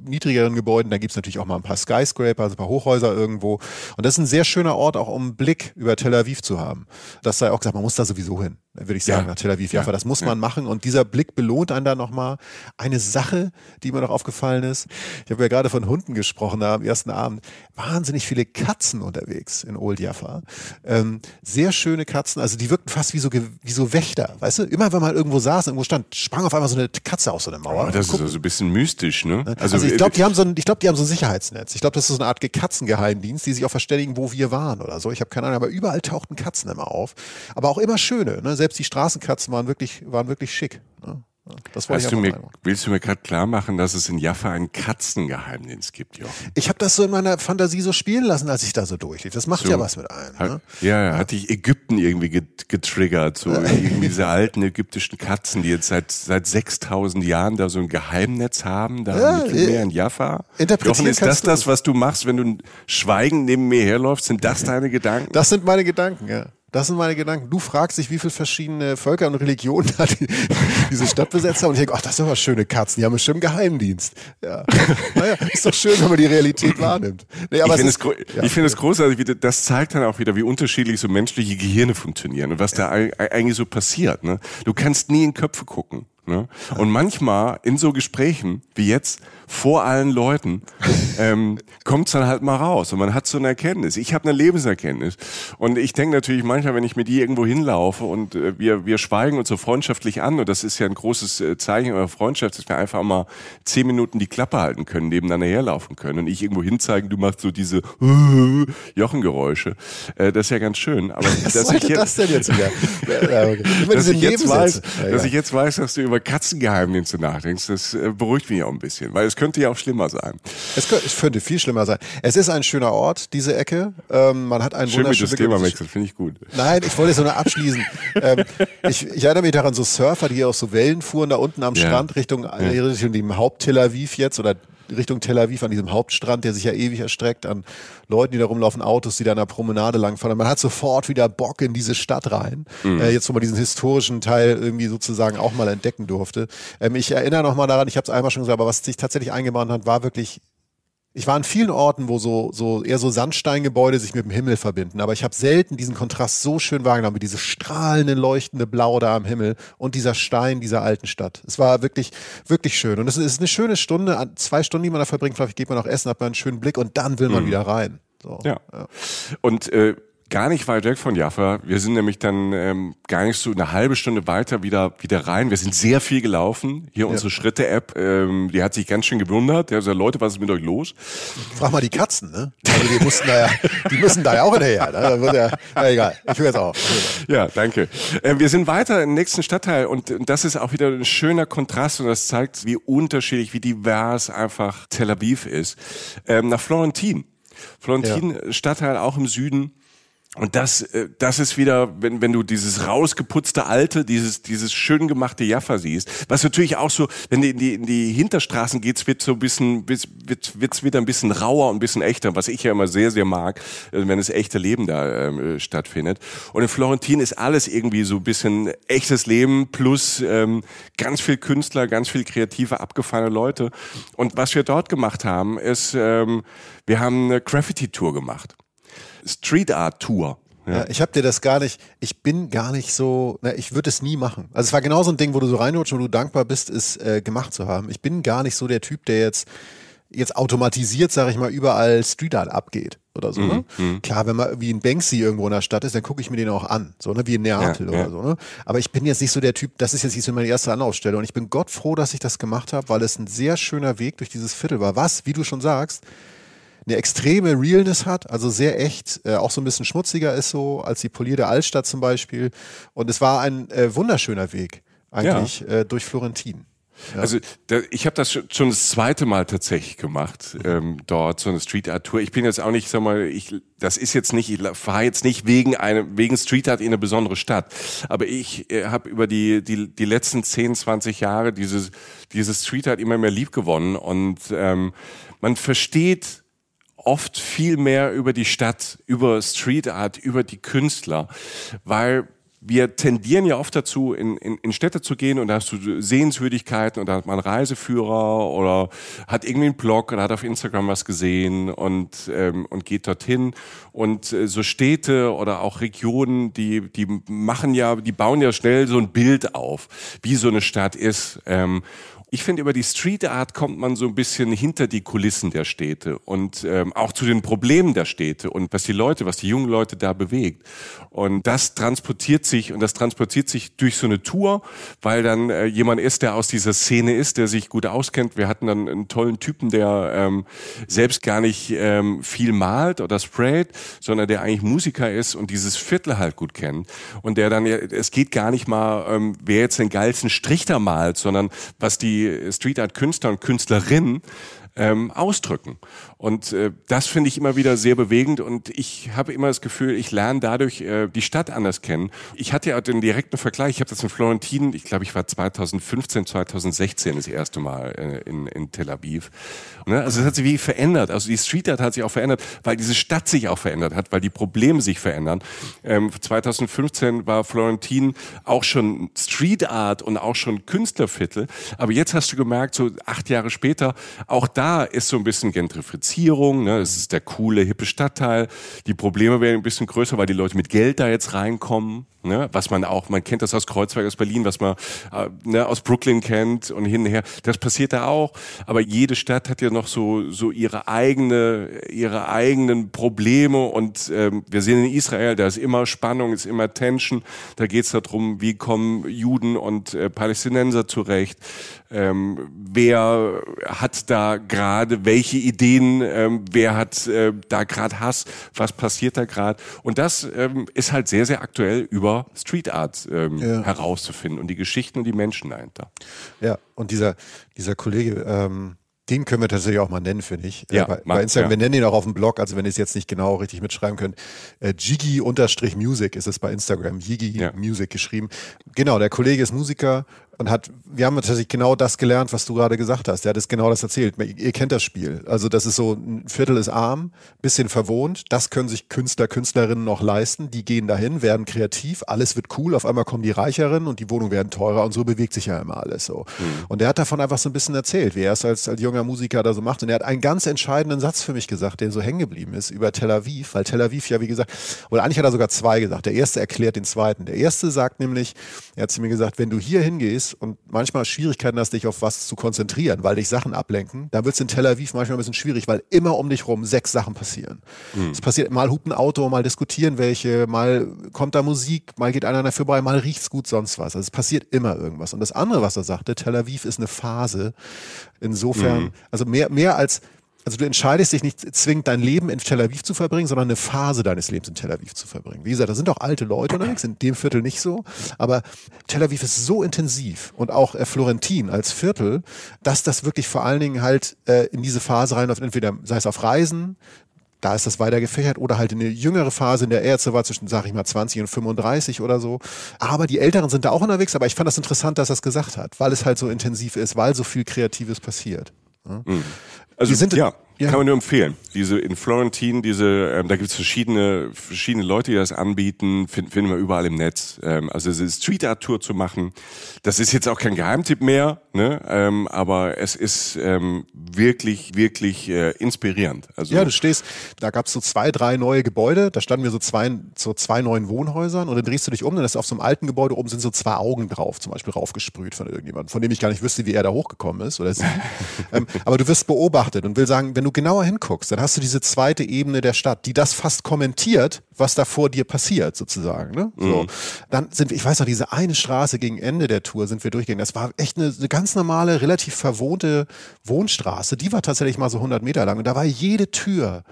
niedrigeren Gebäuden. Da gibt's natürlich auch mal ein paar Skyscraper, also ein paar Hochhäuser irgendwo. Und das ist ein sehr schöner Ort, auch um einen Blick über Tel Aviv zu haben. Das sei auch gesagt, man muss da sowieso hin würde ich sagen, ja. nach Tel Aviv. Ja, ja. das muss man machen. Und dieser Blick belohnt einen dann nochmal. Eine Sache, die mir noch aufgefallen ist. Ich habe ja gerade von Hunden gesprochen da am ersten Abend. Wahnsinnig viele Katzen unterwegs in Old Jaffa. Ähm, sehr schöne Katzen. Also die wirkten fast wie so, wie so Wächter. Weißt du, immer wenn man irgendwo saß, irgendwo stand, sprang auf einmal so eine Katze aus so einer Mauer. Das ist also ein bisschen mystisch, ne? Also, also ich glaube, die haben so ein, ich glaube, die haben so ein Sicherheitsnetz. Ich glaube, das ist so eine Art Katzengeheimdienst, die sich auch verständigen, wo wir waren oder so. Ich habe keine Ahnung, aber überall tauchten Katzen immer auf. Aber auch immer schöne, ne? Selbst die Straßenkatzen waren wirklich, waren wirklich schick. Ne? Das weißt du mir, willst du mir gerade klar machen, dass es in Jaffa ein Katzengeheimnis gibt, Jochen? Ich habe das so in meiner Fantasie so spielen lassen, als ich da so durchlief. Das macht so. ja was mit einem. Ne? Ja, ja, hat dich Ägypten irgendwie getriggert, so irgendwie diese alten ägyptischen Katzen, die jetzt seit seit 6000 Jahren da so ein Geheimnetz haben, da ja, im Mittelmeer in Jaffa. Jochen, ist das das, was du machst, wenn du schweigend neben mir herläufst? Sind das deine Gedanken? Das sind meine Gedanken, ja. Das sind meine Gedanken. Du fragst dich, wie viele verschiedene Völker und Religionen da die, diese Stadt besetzt haben. Und ich denke, ach, das sind aber schöne Katzen, die haben bestimmt Geheimdienst. Ja. Naja, ist doch schön, wenn man die Realität wahrnimmt. Nee, aber ich finde es, ja. find es großartig, wie, das zeigt dann auch wieder, wie unterschiedlich so menschliche Gehirne funktionieren und was da eigentlich so passiert. Ne? Du kannst nie in Köpfe gucken. Ne? Und manchmal in so Gesprächen wie jetzt vor allen Leuten ähm, kommt es dann halt mal raus und man hat so eine Erkenntnis. Ich habe eine Lebenserkenntnis und ich denke natürlich manchmal, wenn ich mit dir irgendwo hinlaufe und äh, wir, wir schweigen uns so freundschaftlich an und das ist ja ein großes äh, Zeichen eurer Freundschaft, dass wir einfach mal zehn Minuten die Klappe halten können, nebeneinander herlaufen können und ich irgendwo hinzeigen, du machst so diese äh, Jochengeräusche. Äh, das ist ja ganz schön. Aber Was dass ich jetzt, das denn jetzt wieder? ja, okay. dass, ich jetzt weiß, ja, dass ich jetzt weiß, dass du über Katzengeheimnisse nachdenkst, das äh, beruhigt mich auch ein bisschen, weil es könnte ja auch schlimmer sein. Es könnte, es könnte viel schlimmer sein. Es ist ein schöner Ort, diese Ecke. Ähm, man hat einen Schön mit das Thema wechseln, finde ich gut. Nein, ich wollte es nur abschließen. ähm, ich, ich, erinnere mich daran, so Surfer, die hier auf so Wellen fuhren, da unten am ja. Strand Richtung, ja. Richtung dem Haupt-Tel Aviv jetzt oder Richtung Tel Aviv an diesem Hauptstrand, der sich ja ewig erstreckt, an Leuten, die da rumlaufen, Autos, die da an der Promenade langfahren. Man hat sofort wieder Bock in diese Stadt rein. Mhm. Äh, jetzt, wo man diesen historischen Teil irgendwie sozusagen auch mal entdecken durfte. Ähm, ich erinnere noch mal daran, ich habe es einmal schon gesagt, aber was sich tatsächlich eingebrannt hat, war wirklich ich war an vielen Orten, wo so, so eher so Sandsteingebäude sich mit dem Himmel verbinden, aber ich habe selten diesen Kontrast so schön wahrgenommen, wie dieses strahlende, leuchtende Blau da am Himmel und dieser Stein dieser alten Stadt. Es war wirklich, wirklich schön. Und es ist eine schöne Stunde, zwei Stunden, die man da verbringt, vielleicht geht man auch essen, hat man einen schönen Blick und dann will man mhm. wieder rein. So, ja. ja. Und äh, gar nicht weit weg von Jaffa. Wir sind nämlich dann ähm, gar nicht so eine halbe Stunde weiter wieder wieder rein. Wir sind sehr viel gelaufen. Hier ja. unsere Schritte-App, ähm, die hat sich ganz schön gewundert. Der sagt, Leute, was ist mit euch los? Frag mal die Katzen, ne? Also die mussten da ja, die müssen da ja auch hinterher. Ne? Ja, na egal, ich höre jetzt auch. Ja, danke. Äh, wir sind weiter im nächsten Stadtteil und das ist auch wieder ein schöner Kontrast und das zeigt, wie unterschiedlich, wie divers einfach Tel Aviv ist. Ähm, nach Florentin. Florentin, ja. Stadtteil auch im Süden und das, äh, das ist wieder, wenn, wenn du dieses rausgeputzte Alte, dieses, dieses schön gemachte Jaffa siehst, was natürlich auch so, wenn du in die, in die Hinterstraßen geht, wird so ein bisschen, wird, wird's wieder ein bisschen rauer und ein bisschen echter, was ich ja immer sehr, sehr mag, äh, wenn das echte Leben da ähm, stattfindet. Und in Florentin ist alles irgendwie so ein bisschen echtes Leben plus ähm, ganz viel Künstler, ganz viel kreative, abgefahrene Leute. Und was wir dort gemacht haben, ist, ähm, wir haben eine Graffiti-Tour gemacht. Street Art Tour. Ja. ja. ich habe dir das gar nicht, ich bin gar nicht so, na, ich würde es nie machen. Also es war genau so ein Ding, wo du so reinrutscht und du dankbar bist, es äh, gemacht zu haben. Ich bin gar nicht so der Typ, der jetzt jetzt automatisiert, sage ich mal, überall Street Art abgeht oder so. Ne? Mhm. Ne? Klar, wenn man wie ein Banksy irgendwo in der Stadt ist, dann gucke ich mir den auch an, so ne, wie in Neapel ja, oder ja. so. Ne? Aber ich bin jetzt nicht so der Typ. Das ist jetzt nicht so meine erste Anlaufstelle und ich bin Gott froh, dass ich das gemacht habe, weil es ein sehr schöner Weg durch dieses Viertel war. Was, wie du schon sagst, eine extreme Realness hat, also sehr echt, äh, auch so ein bisschen schmutziger ist so als die polierte Altstadt zum Beispiel. Und es war ein äh, wunderschöner Weg eigentlich ja. äh, durch Florentin. Ja. Also da, ich habe das schon das zweite Mal tatsächlich gemacht, ähm, dort so eine Street Art Tour. Ich bin jetzt auch nicht, sag mal, ich, das ist jetzt nicht, ich fahre jetzt nicht wegen eine, wegen Street Art in eine besondere Stadt, aber ich äh, habe über die, die die letzten 10, 20 Jahre dieses dieses Street Art immer mehr lieb gewonnen und ähm, man versteht oft viel mehr über die Stadt, über Street Art, über die Künstler, weil wir tendieren ja oft dazu, in, in, in Städte zu gehen und da hast du Sehenswürdigkeiten und da hat man Reiseführer oder hat irgendwie einen Blog oder hat auf Instagram was gesehen und, ähm, und geht dorthin. Und äh, so Städte oder auch Regionen, die, die machen ja, die bauen ja schnell so ein Bild auf, wie so eine Stadt ist. Ähm, ich finde, über die Street Art kommt man so ein bisschen hinter die Kulissen der Städte und ähm, auch zu den Problemen der Städte und was die Leute, was die jungen Leute da bewegt. Und das transportiert sich und das transportiert sich durch so eine Tour, weil dann äh, jemand ist, der aus dieser Szene ist, der sich gut auskennt. Wir hatten dann einen tollen Typen, der ähm, selbst gar nicht ähm, viel malt oder sprayt, sondern der eigentlich Musiker ist und dieses Viertel halt gut kennt. Und der dann, es geht gar nicht mal, ähm, wer jetzt den geilsten Strich da malt, sondern was die Street Art Künstler und Künstlerinnen ähm, ausdrücken. Und äh, das finde ich immer wieder sehr bewegend und ich habe immer das Gefühl, ich lerne dadurch äh, die Stadt anders kennen. Ich hatte ja den direkten Vergleich, ich habe das in Florentin, ich glaube, ich war 2015, 2016 das erste Mal äh, in, in Tel Aviv. Ne? Also es hat sich wie verändert. Also die Street Art hat sich auch verändert, weil diese Stadt sich auch verändert hat, weil die Probleme sich verändern. Ähm, 2015 war Florentin auch schon Street Art und auch schon Künstlerviertel. Aber jetzt hast du gemerkt, so acht Jahre später, auch da ist so ein bisschen Gentrifizierung. Ne? Es ist der coole, hippe Stadtteil. Die Probleme werden ein bisschen größer, weil die Leute mit Geld da jetzt reinkommen. Ne? was man auch, man kennt das aus Kreuzberg, aus Berlin, was man äh, ne, aus Brooklyn kennt und hin und her. Das passiert da auch. Aber jede Stadt hat ja noch so so ihre eigene, ihre eigenen Probleme und ähm, wir sehen in Israel, da ist immer Spannung, ist immer Tension. Da geht es darum, wie kommen Juden und äh, Palästinenser zurecht. Ähm, wer hat da gerade welche Ideen? Ähm, wer hat äh, da gerade Hass? Was passiert da gerade? Und das ähm, ist halt sehr, sehr aktuell über Street Art ähm, ja. herauszufinden und die Geschichten und die Menschen dahinter. Ja, und dieser, dieser Kollege, ähm, den können wir tatsächlich auch mal nennen, finde ich. Äh, ja, bei, bei Instagram, ja. wir nennen ihn auch auf dem Blog, also wenn ihr es jetzt nicht genau richtig mitschreiben könnt. Äh, Jiggy-Music ist es bei Instagram. Jiggy ja. Music geschrieben. Genau, der Kollege ist Musiker, und hat, wir haben tatsächlich genau das gelernt, was du gerade gesagt hast. Der hat es genau das erzählt. Ihr kennt das Spiel. Also das ist so, ein Viertel ist arm, bisschen verwohnt. Das können sich Künstler, Künstlerinnen noch leisten. Die gehen dahin, werden kreativ, alles wird cool. Auf einmal kommen die Reicheren und die Wohnungen werden teurer und so bewegt sich ja immer alles so. Mhm. Und der hat davon einfach so ein bisschen erzählt, wie er es als, als junger Musiker da so macht. Und er hat einen ganz entscheidenden Satz für mich gesagt, der so hängen geblieben ist über Tel Aviv, weil Tel Aviv ja, wie gesagt, oder eigentlich hat er sogar zwei gesagt. Der erste erklärt den zweiten. Der erste sagt nämlich, er hat zu mir gesagt, wenn du hier hingehst, bist und manchmal Schwierigkeiten hast, dich auf was zu konzentrieren, weil dich Sachen ablenken, dann wird es in Tel Aviv manchmal ein bisschen schwierig, weil immer um dich rum sechs Sachen passieren. Mhm. Es passiert, mal hupt ein Auto, mal diskutieren welche, mal kommt da Musik, mal geht einer dafür vorbei, mal riecht's gut, sonst was. Also es passiert immer irgendwas. Und das andere, was er sagte, Tel Aviv ist eine Phase. Insofern, mhm. also mehr, mehr als also du entscheidest dich nicht zwingend dein Leben in Tel Aviv zu verbringen, sondern eine Phase deines Lebens in Tel Aviv zu verbringen. Wie gesagt, da sind auch alte Leute unterwegs, in dem Viertel nicht so, aber Tel Aviv ist so intensiv und auch äh, Florentin als Viertel, dass das wirklich vor allen Dingen halt äh, in diese Phase reinläuft, entweder sei es auf Reisen, da ist das weiter gefächert oder halt in eine jüngere Phase in der Ärzte war zwischen, sag ich mal, 20 und 35 oder so. Aber die Älteren sind da auch unterwegs, aber ich fand das interessant, dass er es gesagt hat, weil es halt so intensiv ist, weil so viel Kreatives passiert. Ja? Mhm. Also sind, ja, ja, kann man nur empfehlen. Diese in Florentin, diese, ähm, da gibt's verschiedene, verschiedene Leute, die das anbieten, finden, finden wir überall im Netz. Ähm, also diese Street Art Tour zu machen, das ist jetzt auch kein Geheimtipp mehr, ne? Ähm, aber es ist ähm, wirklich, wirklich äh, inspirierend. Also ja, du stehst, da gab's so zwei, drei neue Gebäude, da standen wir so zwei, so zwei neuen Wohnhäusern und dann drehst du dich um, dann ist auf so einem alten Gebäude oben sind so zwei Augen drauf, zum Beispiel raufgesprüht von irgendjemandem, von dem ich gar nicht wüsste, wie er da hochgekommen ist oder sie. ähm, aber du wirst beobachtet und will sagen, wenn du genauer hinguckst, dann hast du diese zweite Ebene der Stadt, die das fast kommentiert, was da vor dir passiert, sozusagen. Ne? So. Mhm. Dann sind wir, ich weiß noch, diese eine Straße gegen Ende der Tour sind wir durchgegangen. Das war echt eine, eine ganz normale, relativ verwohnte Wohnstraße. Die war tatsächlich mal so 100 Meter lang und da war jede Tür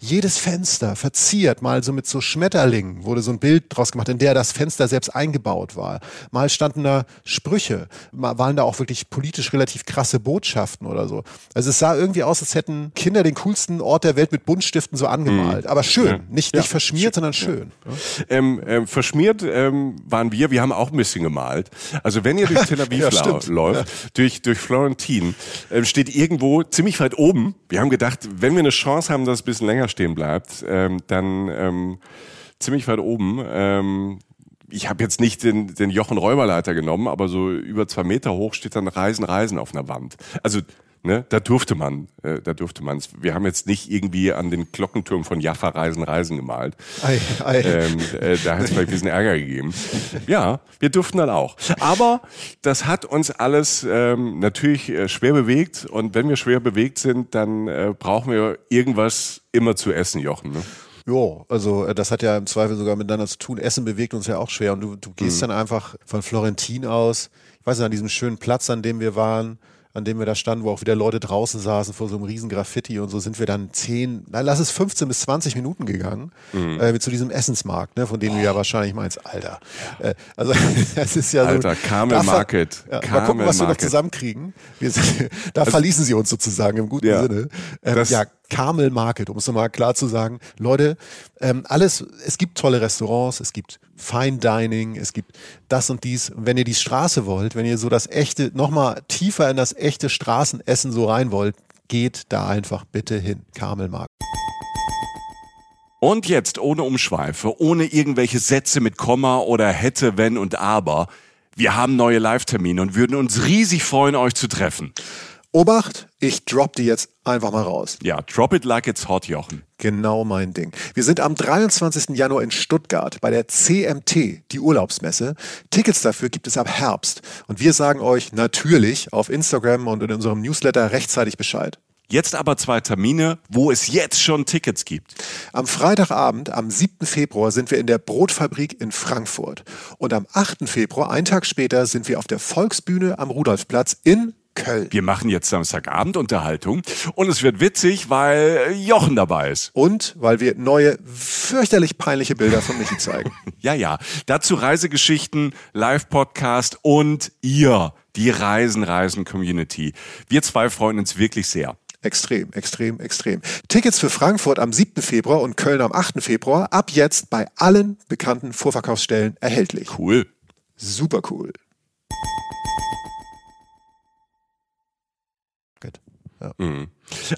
jedes Fenster verziert, mal so mit so Schmetterlingen wurde so ein Bild draus gemacht, in der das Fenster selbst eingebaut war. Mal standen da Sprüche, mal waren da auch wirklich politisch relativ krasse Botschaften oder so. Also es sah irgendwie aus, als hätten Kinder den coolsten Ort der Welt mit Buntstiften so angemalt. Mhm. Aber schön, ja. nicht, nicht ja. Verschmiert, sondern schön. Ja. Ähm, ähm, verschmiert ähm, waren wir, wir haben auch ein bisschen gemalt. Also wenn ihr durch Tel Aviv läuft, durch, durch Florentin, äh, steht irgendwo ziemlich weit oben. Wir haben gedacht, wenn wir eine Chance haben, dass es ein bisschen länger stehen bleibt, ähm, dann ähm, ziemlich weit oben. Ähm, ich habe jetzt nicht den, den Jochen Räuberleiter genommen, aber so über zwei Meter hoch steht dann Reisen, Reisen auf einer Wand. Also Ne, da durfte man, äh, da durfte man Wir haben jetzt nicht irgendwie an den Glockenturm von Jaffa Reisen, Reisen gemalt. Ei, ei. Ähm, äh, da hat es vielleicht ein bisschen Ärger gegeben. Ja, wir durften dann auch. Aber das hat uns alles ähm, natürlich äh, schwer bewegt. Und wenn wir schwer bewegt sind, dann äh, brauchen wir irgendwas immer zu essen, Jochen. Ne? Ja, also äh, das hat ja im Zweifel sogar miteinander zu tun. Essen bewegt uns ja auch schwer. Und du, du gehst mhm. dann einfach von Florentin aus, ich weiß nicht, an diesem schönen Platz, an dem wir waren, an dem wir da standen, wo auch wieder Leute draußen saßen vor so einem riesen Graffiti und so sind wir dann zehn, na, lass es 15 bis 20 Minuten gegangen mhm. äh, zu diesem Essensmarkt, ne, von dem oh. du ja wahrscheinlich meinst, Alter. Äh, also das ist ja Alter, so, Carmel Market. Ja, Carmel mal gucken, was Market. wir noch zusammenkriegen. Wir, da also, verließen sie uns sozusagen im guten ja, Sinne. Ähm, ja, Carmel Market, um es nochmal klar zu sagen. Leute, ähm, alles, es gibt tolle Restaurants, es gibt Fine Dining, es gibt das und dies. wenn ihr die Straße wollt, wenn ihr so das echte, nochmal tiefer in das echte Straßenessen so rein wollt, geht da einfach bitte hin. Carmel Market. Und jetzt ohne Umschweife, ohne irgendwelche Sätze mit Komma oder hätte, wenn und aber. Wir haben neue Live-Termine und würden uns riesig freuen, euch zu treffen. Obacht, ich drop die jetzt einfach mal raus. Ja, drop it like it's hot, Jochen. Genau mein Ding. Wir sind am 23. Januar in Stuttgart bei der CMT, die Urlaubsmesse. Tickets dafür gibt es ab Herbst. Und wir sagen euch natürlich auf Instagram und in unserem Newsletter rechtzeitig Bescheid. Jetzt aber zwei Termine, wo es jetzt schon Tickets gibt. Am Freitagabend, am 7. Februar, sind wir in der Brotfabrik in Frankfurt. Und am 8. Februar, einen Tag später, sind wir auf der Volksbühne am Rudolfplatz in Köln. Wir machen jetzt Samstagabend Unterhaltung und es wird witzig, weil Jochen dabei ist. Und weil wir neue, fürchterlich peinliche Bilder von Michi zeigen. ja, ja. Dazu Reisegeschichten, Live-Podcast und ihr, die Reisen-Reisen-Community. Wir zwei freuen uns wirklich sehr. Extrem, extrem, extrem. Tickets für Frankfurt am 7. Februar und Köln am 8. Februar ab jetzt bei allen bekannten Vorverkaufsstellen erhältlich. Cool. Super cool. Ja. Mhm.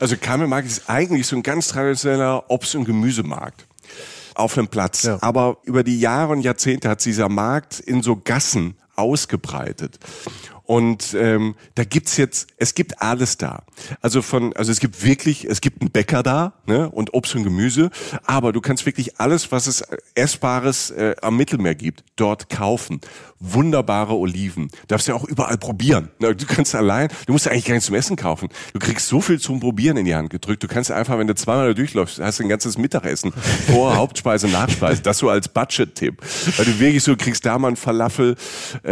Also Kamelmarkt ist eigentlich so ein ganz traditioneller Obst- und Gemüsemarkt auf einem Platz. Ja. Aber über die Jahre und Jahrzehnte hat dieser Markt in so Gassen ausgebreitet. Und ähm, da gibt's jetzt, es gibt alles da. Also von, also es gibt wirklich, es gibt einen Bäcker da, ne, und Obst und Gemüse, aber du kannst wirklich alles, was es Essbares äh, am Mittelmeer gibt, dort kaufen. Wunderbare Oliven. Darfst du ja auch überall probieren. Du kannst allein, du musst eigentlich gar nichts zum Essen kaufen. Du kriegst so viel zum Probieren in die Hand gedrückt. Du kannst einfach, wenn du zweimal da durchläufst, hast du ein ganzes Mittagessen. Vor, Hauptspeise, Nachspeise. Das so als Budget-Tipp. Weil du wirklich so kriegst da mal ein Falafel,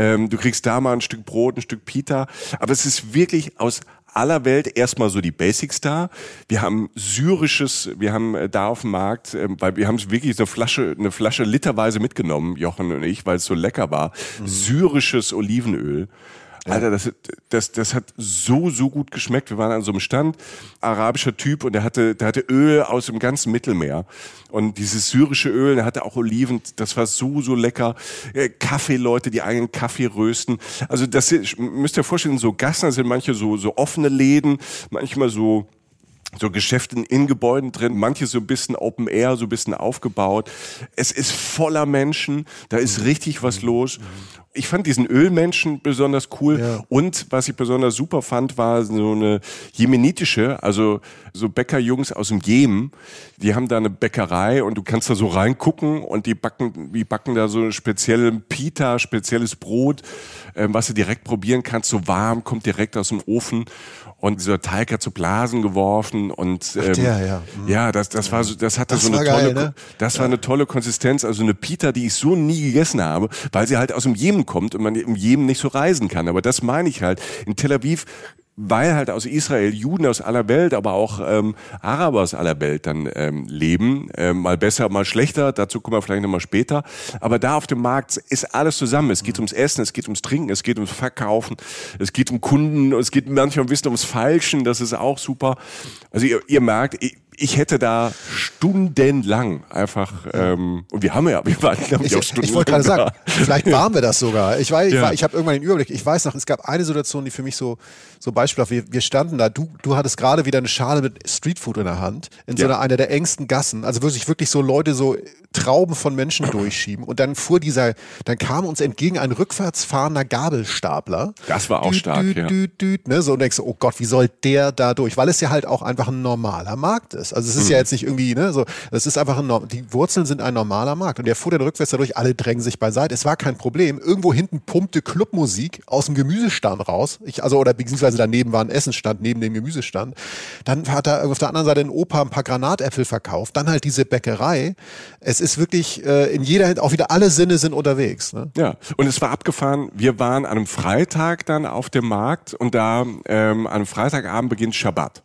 ähm, du kriegst da mal ein Stück Brot, ein Stück Pita. Aber es ist wirklich aus aller Welt erstmal so die Basics da. Wir haben syrisches, wir haben äh, da auf dem Markt, ähm, weil wir haben es wirklich eine Flasche, eine Flasche literweise mitgenommen, Jochen und ich, weil es so lecker war. Mhm. Syrisches Olivenöl. Alter, das, das, das hat so, so gut geschmeckt. Wir waren an so einem Stand, arabischer Typ, und der hatte, der hatte Öl aus dem ganzen Mittelmeer. Und dieses syrische Öl, der hatte auch Oliven, das war so, so lecker. Äh, Kaffeeleute, die eigenen Kaffee rösten. Also das müsst ihr vorstellen, so Gassen sind manche so, so offene Läden, manchmal so, so Geschäfte in Gebäuden drin, manche so ein bisschen Open Air, so ein bisschen aufgebaut. Es ist voller Menschen, da ist richtig was los ich fand diesen Ölmenschen besonders cool. Ja. Und was ich besonders super fand, war so eine jemenitische, also so Bäckerjungs aus dem Jemen. Die haben da eine Bäckerei und du kannst da so reingucken und die backen, die backen da so ein spezielles Pita, spezielles Brot, äh, was du direkt probieren kannst, so warm, kommt direkt aus dem Ofen und dieser Teig hat so Blasen geworfen und ähm, Ach der, ja. Mhm. ja, das das war so, das hatte das so eine tolle, geil, ne? das war eine tolle Konsistenz, also eine Pita, die ich so nie gegessen habe, weil sie halt aus dem Jemen kommt und man im Jemen nicht so reisen kann. Aber das meine ich halt. In Tel Aviv weil halt aus Israel Juden aus aller Welt, aber auch ähm, Araber aus aller Welt dann ähm, leben. Ähm, mal besser, mal schlechter, dazu kommen wir vielleicht nochmal später. Aber da auf dem Markt ist alles zusammen. Es geht ums Essen, es geht ums Trinken, es geht ums Verkaufen, es geht um Kunden, es geht manchmal ein bisschen ums Falschen, das ist auch super. Also ihr, ihr merkt, ich, ich hätte da stundenlang einfach, ähm, und wir haben ja, wir waren glaube ich, auch stundenlang. Ich wollte gerade sagen, vielleicht waren wir das sogar. Ich weiß, ich, ja. ich habe irgendwann den Überblick. Ich weiß noch, es gab eine Situation, die für mich so, so beispielhaft, wir, wir standen da, du, du hattest gerade wieder eine Schale mit Streetfood in der Hand, in so einer, einer der engsten Gassen, also wirklich, wirklich so Leute so Trauben von Menschen durchschieben und dann fuhr dieser, dann kam uns entgegen ein rückwärts fahrender Gabelstapler. Das war auch düt, stark, düt, ja. Düt, düt, ne? So und denkst, oh Gott, wie soll der da durch? Weil es ja halt auch einfach ein normaler Markt ist. Also es ist mhm. ja jetzt nicht irgendwie, ne, so, es ist einfach ein, die Wurzeln sind ein normaler Markt und der fuhr dann rückwärts dadurch, alle drängen sich beiseite. Es war kein Problem. Irgendwo hinten pumpte Clubmusik aus dem Gemüsestand raus. Ich, also, oder beziehungsweise daneben war ein Essenstand neben dem Gemüsestand. Dann hat er auf der anderen Seite ein Opa ein paar Granatäpfel verkauft. Dann halt diese Bäckerei. Es ist wirklich äh, in jeder, auch wieder alle Sinne sind unterwegs. Ne? Ja, und es war abgefahren. Wir waren an einem Freitag dann auf dem Markt und da ähm, an einem Freitagabend beginnt Schabbat.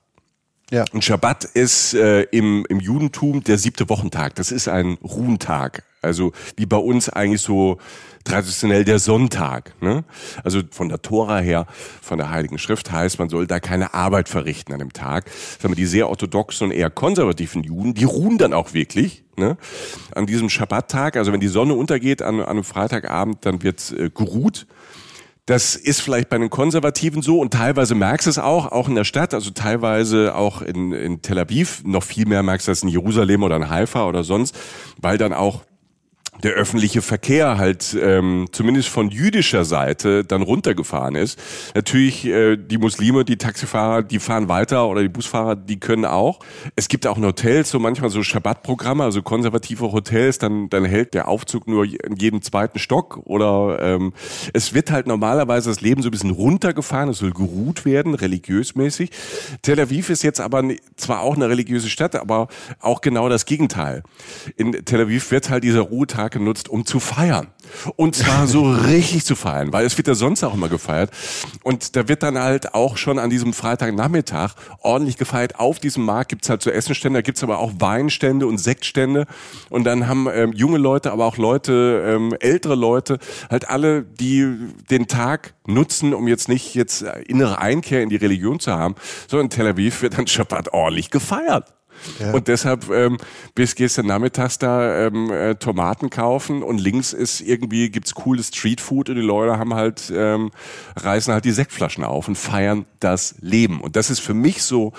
Ja. Und Schabbat ist äh, im, im Judentum der siebte Wochentag. Das ist ein Ruhentag. Also wie bei uns eigentlich so traditionell der Sonntag. Ne? Also von der Tora her, von der Heiligen Schrift heißt, man soll da keine Arbeit verrichten an dem Tag. Sagen wir, die sehr orthodoxen und eher konservativen Juden, die ruhen dann auch wirklich. Ne? An diesem Schabbattag, also wenn die Sonne untergeht an, an einem Freitagabend, dann wird äh, geruht. Das ist vielleicht bei den Konservativen so und teilweise merkst du es auch, auch in der Stadt, also teilweise auch in, in Tel Aviv, noch viel mehr merkst du das in Jerusalem oder in Haifa oder sonst, weil dann auch der öffentliche Verkehr halt ähm, zumindest von jüdischer Seite dann runtergefahren ist. Natürlich äh, die Muslime, die Taxifahrer, die fahren weiter oder die Busfahrer, die können auch. Es gibt auch in Hotels so manchmal so Schabbatprogramme, also konservative Hotels, dann dann hält der Aufzug nur in jedem zweiten Stock oder ähm, es wird halt normalerweise das Leben so ein bisschen runtergefahren, es soll geruht werden, religiösmäßig. Tel Aviv ist jetzt aber zwar auch eine religiöse Stadt, aber auch genau das Gegenteil. In Tel Aviv wird halt dieser Ruhetag Tag genutzt, um zu feiern. Und zwar so richtig zu feiern, weil es wird ja sonst auch immer gefeiert. Und da wird dann halt auch schon an diesem Freitagnachmittag ordentlich gefeiert. Auf diesem Markt gibt's halt so Essenstände, da gibt's aber auch Weinstände und Sektstände. Und dann haben ähm, junge Leute, aber auch Leute, ähm, ältere Leute, halt alle, die den Tag nutzen, um jetzt nicht jetzt innere Einkehr in die Religion zu haben, sondern in Tel Aviv wird dann Schabbat ordentlich gefeiert. Ja. Und deshalb ähm, bis gestern Nachmittags da ähm, äh, Tomaten kaufen und links ist irgendwie gibt's cooles Streetfood und die Leute haben halt ähm, reißen halt die Sektflaschen auf und feiern das Leben. Und das ist für mich so,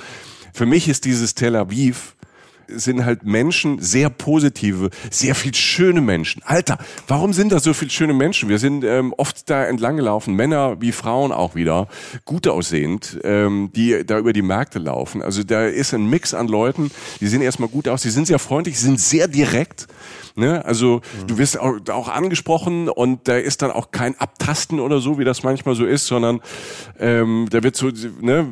für mich ist dieses Tel Aviv sind halt Menschen, sehr positive, sehr viel schöne Menschen. Alter, warum sind da so viele schöne Menschen? Wir sind ähm, oft da entlang gelaufen, Männer wie Frauen auch wieder, gut aussehend, ähm, die da über die Märkte laufen. Also da ist ein Mix an Leuten, die sehen erstmal gut aus, die sind sehr freundlich, sind sehr direkt. Ne? Also mhm. du wirst auch, auch angesprochen und da ist dann auch kein Abtasten oder so, wie das manchmal so ist, sondern ähm, da wird so, ne,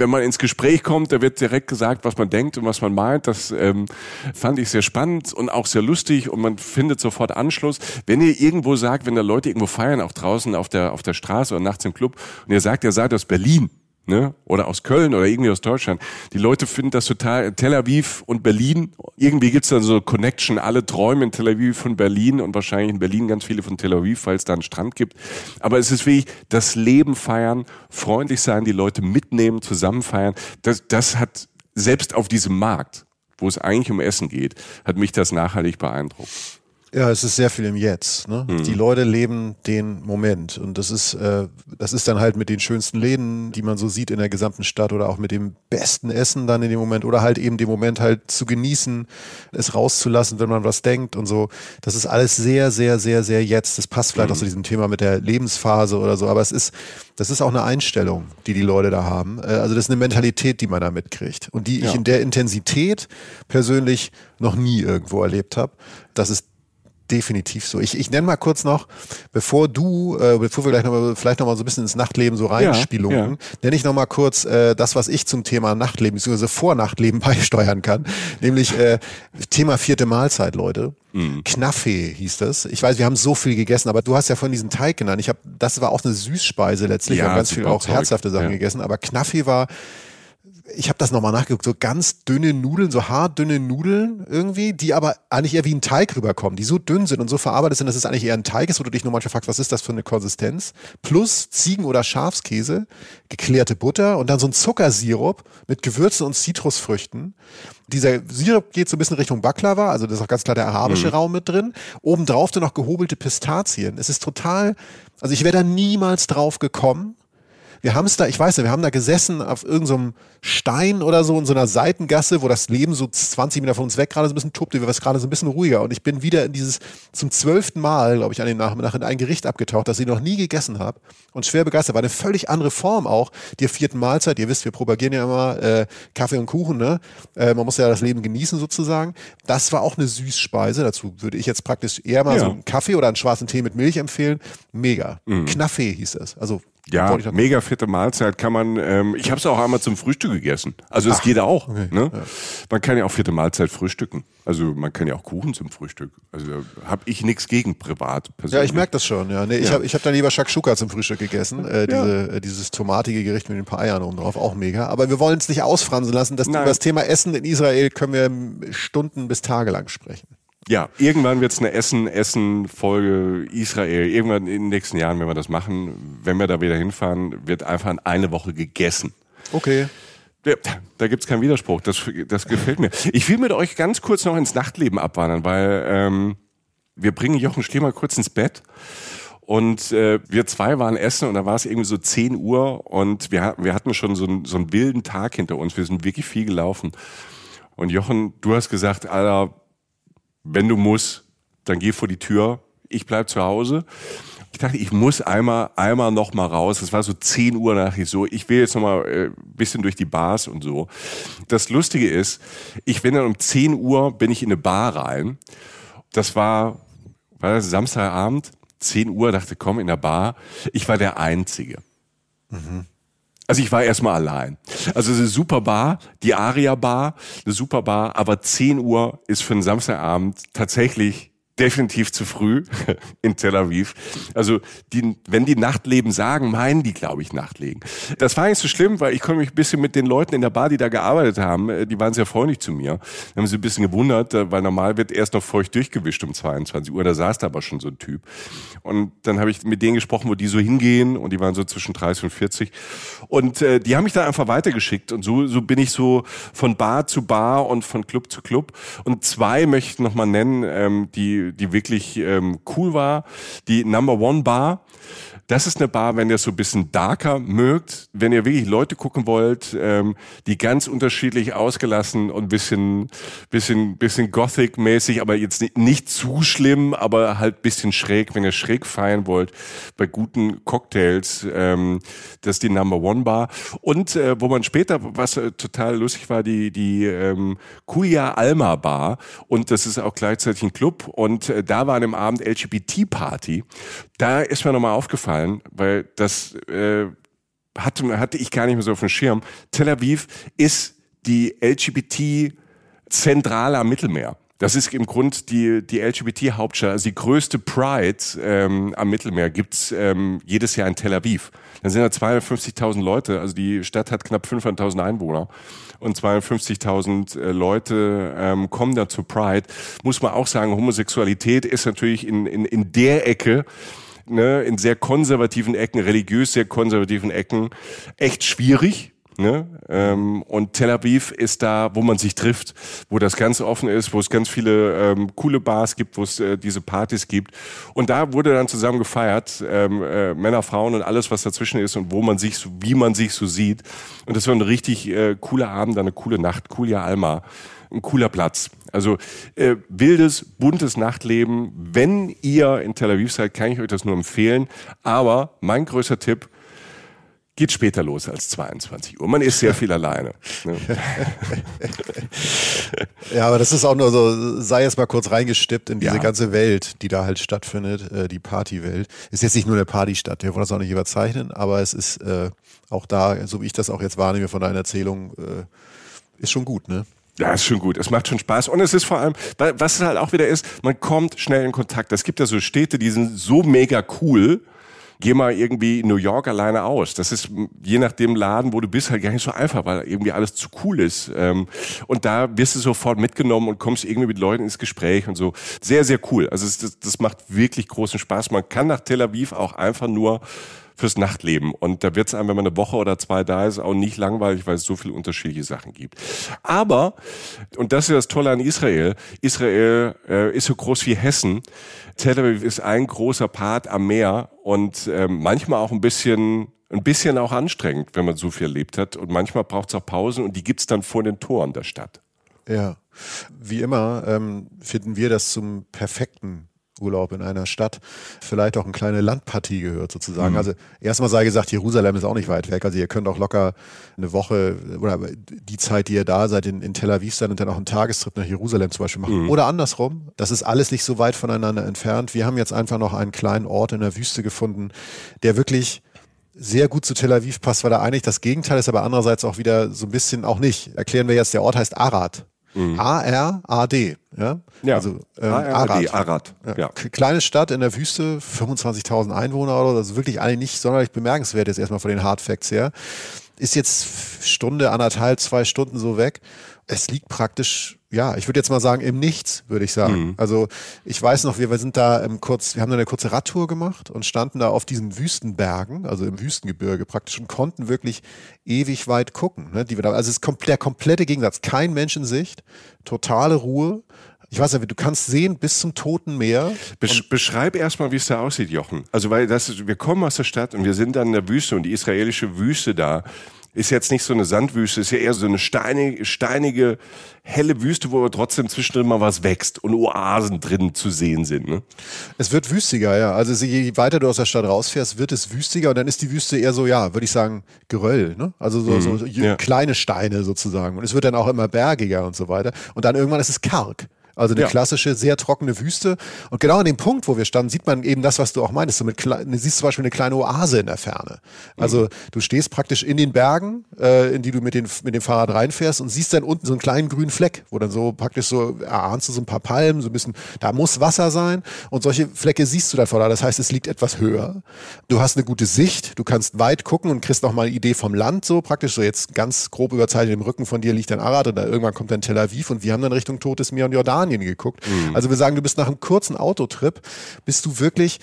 wenn man ins Gespräch kommt, da wird direkt gesagt, was man denkt und was man meint. Das ähm, fand ich sehr spannend und auch sehr lustig und man findet sofort Anschluss. Wenn ihr irgendwo sagt, wenn da Leute irgendwo feiern, auch draußen auf der, auf der Straße oder nachts im Club und ihr sagt, ihr seid aus Berlin, ne? oder aus Köln oder irgendwie aus Deutschland. Die Leute finden das total, Tel Aviv und Berlin, irgendwie gibt's dann so eine Connection, alle träumen in Tel Aviv von Berlin und wahrscheinlich in Berlin ganz viele von Tel Aviv, weil es da einen Strand gibt. Aber es ist wirklich das Leben feiern, freundlich sein, die Leute mitnehmen, zusammen feiern. Das, das hat selbst auf diesem Markt, wo es eigentlich um Essen geht, hat mich das nachhaltig beeindruckt. Ja, es ist sehr viel im Jetzt. Ne? Mhm. Die Leute leben den Moment und das ist, äh, das ist dann halt mit den schönsten Läden, die man so sieht in der gesamten Stadt oder auch mit dem besten Essen dann in dem Moment oder halt eben den Moment halt zu genießen, es rauszulassen, wenn man was denkt und so. Das ist alles sehr, sehr, sehr, sehr jetzt. Das passt vielleicht mhm. auch zu diesem Thema mit der Lebensphase oder so, aber es ist, das ist auch eine Einstellung, die die Leute da haben. Äh, also das ist eine Mentalität, die man da mitkriegt und die ja. ich in der Intensität persönlich noch nie irgendwo erlebt habe. Das ist definitiv so. Ich, ich nenne mal kurz noch, bevor du, äh, bevor wir gleich noch mal, vielleicht noch mal so ein bisschen ins Nachtleben so reinspielen, ja, ja. nenne ich noch mal kurz äh, das, was ich zum Thema Nachtleben bzw. Vornachtleben beisteuern kann, nämlich äh, Thema vierte Mahlzeit, Leute. Mhm. Knaffee hieß das. Ich weiß, wir haben so viel gegessen, aber du hast ja von diesen Teig genannt. Ich habe, das war auch eine Süßspeise letztlich. Ja, wir haben ganz viel auch Zeug. herzhafte Sachen ja. gegessen, aber Knaffee war ich habe das nochmal nachgeguckt, so ganz dünne Nudeln, so haardünne Nudeln irgendwie, die aber eigentlich eher wie ein Teig rüberkommen, die so dünn sind und so verarbeitet sind, dass es eigentlich eher ein Teig ist, wo du dich nur manchmal fragst, was ist das für eine Konsistenz? Plus Ziegen- oder Schafskäse, geklärte Butter und dann so ein Zuckersirup mit Gewürzen und Zitrusfrüchten. Dieser Sirup geht so ein bisschen Richtung Baklava, also da ist auch ganz klar der arabische mhm. Raum mit drin. Obendrauf dann noch gehobelte Pistazien. Es ist total, also ich wäre da niemals drauf gekommen, wir haben es da, ich weiß nicht, wir haben da gesessen auf irgendeinem Stein oder so in so einer Seitengasse, wo das Leben so 20 Meter von uns weg gerade so ein bisschen tobte, wir waren gerade so ein bisschen ruhiger und ich bin wieder in dieses zum zwölften Mal, glaube ich, an dem Nachmittag in ein Gericht abgetaucht, das ich noch nie gegessen habe und schwer begeistert. War eine völlig andere Form auch der vierten Mahlzeit. Ihr wisst, wir propagieren ja immer äh, Kaffee und Kuchen, ne? Äh, man muss ja das Leben genießen sozusagen. Das war auch eine Süßspeise. Dazu würde ich jetzt praktisch eher mal ja. so einen Kaffee oder einen schwarzen Tee mit Milch empfehlen. Mega. Mhm. Knaffee hieß das. Also ja, mega fette Mahlzeit kann man. Ähm, ich habe es auch einmal zum Frühstück gegessen. Also es geht auch. Okay. Ne? Ja. Man kann ja auch vierte Mahlzeit frühstücken. Also man kann ja auch Kuchen zum Frühstück. Also habe ich nichts gegen privat. Persönlich. Ja, ich merke das schon. Ja, nee, ja. ich habe ich hab dann lieber Shakshuka zum Frühstück gegessen. Äh, diese, äh, dieses tomatige Gericht mit ein paar Eiern oben drauf, auch mega. Aber wir wollen es nicht ausfransen lassen. Das, über das Thema Essen in Israel können wir Stunden bis Tage lang sprechen. Ja, irgendwann wird es eine Essen-Essen-Folge Israel. Irgendwann in den nächsten Jahren, wenn wir das machen, wenn wir da wieder hinfahren, wird einfach eine Woche gegessen. Okay. Ja, da gibt's keinen Widerspruch. Das, das gefällt mir. Ich will mit euch ganz kurz noch ins Nachtleben abwandern, weil ähm, wir bringen Jochen Schlemer kurz ins Bett. Und äh, wir zwei waren essen und da war es irgendwie so 10 Uhr und wir, wir hatten schon so, einen, so einen wilden Tag hinter uns. Wir sind wirklich viel gelaufen. Und Jochen, du hast gesagt, Alter, wenn du musst, dann geh vor die Tür, ich bleib zu Hause. Ich dachte, ich muss einmal, einmal noch mal raus. Es war so 10 Uhr nach ich so, ich will jetzt noch mal äh, bisschen durch die Bars und so. Das Lustige ist, ich bin dann um 10 Uhr bin ich in eine Bar rein. Das war, war das Samstagabend, 10 Uhr, dachte, komm in der Bar. Ich war der Einzige. Mhm. Also ich war erstmal allein. Also eine super Bar, die Aria Bar, eine super Bar, aber 10 Uhr ist für einen Samstagabend tatsächlich definitiv zu früh in Tel Aviv. Also die, wenn die Nachtleben sagen, meinen die, glaube ich, Nachtleben. Das war nicht so schlimm, weil ich konnte mich ein bisschen mit den Leuten in der Bar, die da gearbeitet haben, äh, die waren sehr freundlich zu mir. Da haben sie ein bisschen gewundert, äh, weil normal wird erst noch feucht durchgewischt um 22 Uhr. Da saß da aber schon so ein Typ. Und dann habe ich mit denen gesprochen, wo die so hingehen und die waren so zwischen 30 und 40. Und äh, die haben mich da einfach weitergeschickt und so, so bin ich so von Bar zu Bar und von Club zu Club. Und zwei möchte ich noch mal nennen, ähm, die die, wirklich ähm, cool war. Die Number One Bar. Das ist eine Bar, wenn ihr es so ein bisschen darker mögt, wenn ihr wirklich Leute gucken wollt, ähm, die ganz unterschiedlich ausgelassen und bisschen, bisschen, bisschen Gothic-mäßig, aber jetzt nicht, nicht zu schlimm, aber halt bisschen schräg, wenn ihr schräg feiern wollt, bei guten Cocktails, ähm, das ist die Number One Bar. Und äh, wo man später, was äh, total lustig war, die, die ähm, Kuya Alma Bar und das ist auch gleichzeitig ein Club und äh, da war an dem Abend LGBT-Party. Da ist mir nochmal aufgefallen, weil das äh, hatte, hatte ich gar nicht mehr so auf dem Schirm. Tel Aviv ist die LGBT-Zentrale am Mittelmeer. Das ist im Grund die, die LGBT-Hauptstadt, also die größte Pride ähm, am Mittelmeer gibt's ähm, jedes Jahr in Tel Aviv. Dann sind da 250.000 Leute, also die Stadt hat knapp 500.000 Einwohner und 250.000 äh, Leute ähm, kommen da zu Pride. Muss man auch sagen, Homosexualität ist natürlich in, in, in der Ecke ne, in sehr konservativen Ecken, religiös sehr konservativen Ecken, echt schwierig. Ne? Ähm, und Tel Aviv ist da, wo man sich trifft, wo das ganz offen ist, wo es ganz viele ähm, coole Bars gibt, wo es äh, diese Partys gibt. Und da wurde dann zusammen gefeiert, ähm, äh, Männer, Frauen und alles, was dazwischen ist und wo man sich, wie man sich so sieht. Und das war ein richtig äh, cooler Abend, eine coole Nacht, Kulia Alma ein cooler Platz. Also äh, wildes, buntes Nachtleben. Wenn ihr in Tel Aviv seid, kann ich euch das nur empfehlen. Aber mein größter Tipp, geht später los als 22 Uhr. Man ist sehr viel alleine. Ne? ja, aber das ist auch nur so, sei jetzt mal kurz reingestippt in diese ja. ganze Welt, die da halt stattfindet, äh, die Partywelt. Ist jetzt nicht nur eine Partystadt, wir wollen das auch nicht überzeichnen, aber es ist äh, auch da, so wie ich das auch jetzt wahrnehme von deiner Erzählung, äh, ist schon gut, ne? Ja, ist schon gut. Es macht schon Spaß. Und es ist vor allem, was es halt auch wieder ist, man kommt schnell in Kontakt. Es gibt ja so Städte, die sind so mega cool. Geh mal irgendwie New York alleine aus. Das ist je nach dem Laden, wo du bist, halt gar nicht so einfach, weil irgendwie alles zu cool ist. Ähm, und da wirst du sofort mitgenommen und kommst irgendwie mit Leuten ins Gespräch und so. Sehr, sehr cool. Also das, das macht wirklich großen Spaß. Man kann nach Tel Aviv auch einfach nur fürs Nachtleben. Und da wird es einem, wenn man eine Woche oder zwei da ist, auch nicht langweilig, weil es so viele unterschiedliche Sachen gibt. Aber, und das ist das Tolle an Israel, Israel äh, ist so groß wie Hessen. Tel Aviv ist ein großer Part am Meer und äh, manchmal auch ein bisschen ein bisschen auch anstrengend, wenn man so viel erlebt hat. Und manchmal braucht es auch Pausen und die gibt's dann vor den Toren der Stadt. Ja, wie immer ähm, finden wir das zum perfekten Urlaub in einer Stadt vielleicht auch eine kleine Landpartie gehört sozusagen. Mhm. Also erstmal sei gesagt, Jerusalem ist auch nicht weit weg. Also ihr könnt auch locker eine Woche oder die Zeit, die ihr da seid, in, in Tel Aviv sein und dann auch einen Tagestrip nach Jerusalem zum Beispiel machen. Mhm. Oder andersrum. Das ist alles nicht so weit voneinander entfernt. Wir haben jetzt einfach noch einen kleinen Ort in der Wüste gefunden, der wirklich sehr gut zu Tel Aviv passt, weil er eigentlich das Gegenteil ist, aber andererseits auch wieder so ein bisschen auch nicht. Erklären wir jetzt, der Ort heißt Arad. Mhm. A-R-A-D. Ja? ja. Also ähm, Arad. Arad. Ja. Kleine Stadt in der Wüste, 25.000 Einwohner oder so, also wirklich eigentlich nicht sonderlich bemerkenswert jetzt erstmal von den Hard Facts her. Ist jetzt Stunde, anderthalb, zwei Stunden so weg es liegt praktisch, ja, ich würde jetzt mal sagen, im Nichts, würde ich sagen. Mhm. Also ich weiß noch, wir, wir sind da im kurz, wir haben da eine kurze Radtour gemacht und standen da auf diesen Wüstenbergen, also im Wüstengebirge praktisch und konnten wirklich ewig weit gucken. Ne, die wir da, also es ist komplett, der komplette Gegensatz, kein Mensch in Sicht, totale Ruhe. Ich weiß ja, du kannst sehen bis zum Toten Meer. Besch beschreib erstmal, wie es da aussieht, Jochen. Also, weil das wir kommen aus der Stadt und wir sind dann in der Wüste und die israelische Wüste da ist jetzt nicht so eine Sandwüste, ist ja eher so eine steinige, steinige helle Wüste, wo aber trotzdem zwischendrin mal was wächst und Oasen drin zu sehen sind. Ne? Es wird wüstiger, ja. Also je weiter du aus der Stadt rausfährst, wird es wüstiger und dann ist die Wüste eher so, ja, würde ich sagen, Geröll. Ne? Also so, mhm, so ja. kleine Steine sozusagen. Und es wird dann auch immer bergiger und so weiter. Und dann irgendwann ist es karg. Also eine ja. klassische, sehr trockene Wüste. Und genau an dem Punkt, wo wir standen, sieht man eben das, was du auch meinst. Du, mit, du siehst zum Beispiel eine kleine Oase in der Ferne. Also mhm. du stehst praktisch in den Bergen, äh, in die du mit, den, mit dem Fahrrad reinfährst und siehst dann unten so einen kleinen grünen Fleck, wo dann so praktisch so, erahnst du so ein paar Palmen, so ein bisschen, da muss Wasser sein. Und solche Flecke siehst du dann vor da. Das heißt, es liegt etwas höher. Du hast eine gute Sicht, du kannst weit gucken und kriegst noch mal eine Idee vom Land so praktisch. So jetzt ganz grob überzeichnet im Rücken von dir liegt dann Arad und da irgendwann kommt dann Tel Aviv und wir haben dann Richtung Totes Meer und Jordanien geguckt. Mhm. Also wir sagen, du bist nach einem kurzen Autotrip, bist du wirklich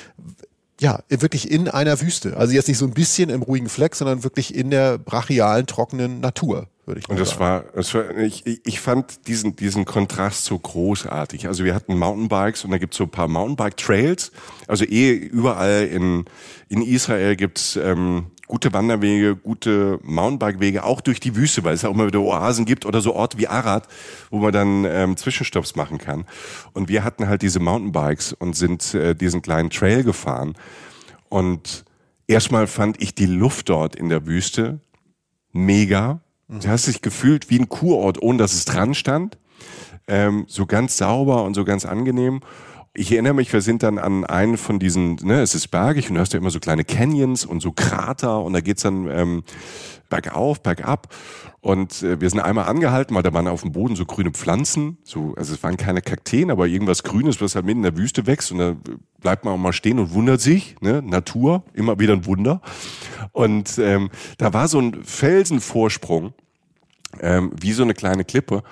ja, wirklich in einer Wüste. Also jetzt nicht so ein bisschen im ruhigen Fleck, sondern wirklich in der brachialen, trockenen Natur, würde ich mal Und das sagen. war, das war ich, ich fand diesen, diesen Kontrast so großartig. Also wir hatten Mountainbikes und da gibt's so ein paar Mountainbike-Trails. Also eh überall in, in Israel gibt's ähm, gute Wanderwege, gute Mountainbike-Wege, auch durch die Wüste, weil es ja auch immer wieder Oasen gibt oder so Orte wie Arad, wo man dann ähm, Zwischenstopps machen kann. Und wir hatten halt diese Mountainbikes und sind äh, diesen kleinen Trail gefahren. Und erstmal fand ich die Luft dort in der Wüste mega. Du hast dich gefühlt wie ein Kurort, ohne dass es dran stand. Ähm, so ganz sauber und so ganz angenehm ich erinnere mich, wir sind dann an einen von diesen, ne, es ist bergig und du hast ja immer so kleine Canyons und so Krater und da geht's dann ähm, bergauf, bergab. Und äh, wir sind einmal angehalten, weil da waren auf dem Boden so grüne Pflanzen, so, also es waren keine Kakteen, aber irgendwas Grünes, was halt mitten in der Wüste wächst und da bleibt man auch mal stehen und wundert sich, ne? Natur, immer wieder ein Wunder. Und ähm, da war so ein Felsenvorsprung, ähm, wie so eine kleine Klippe.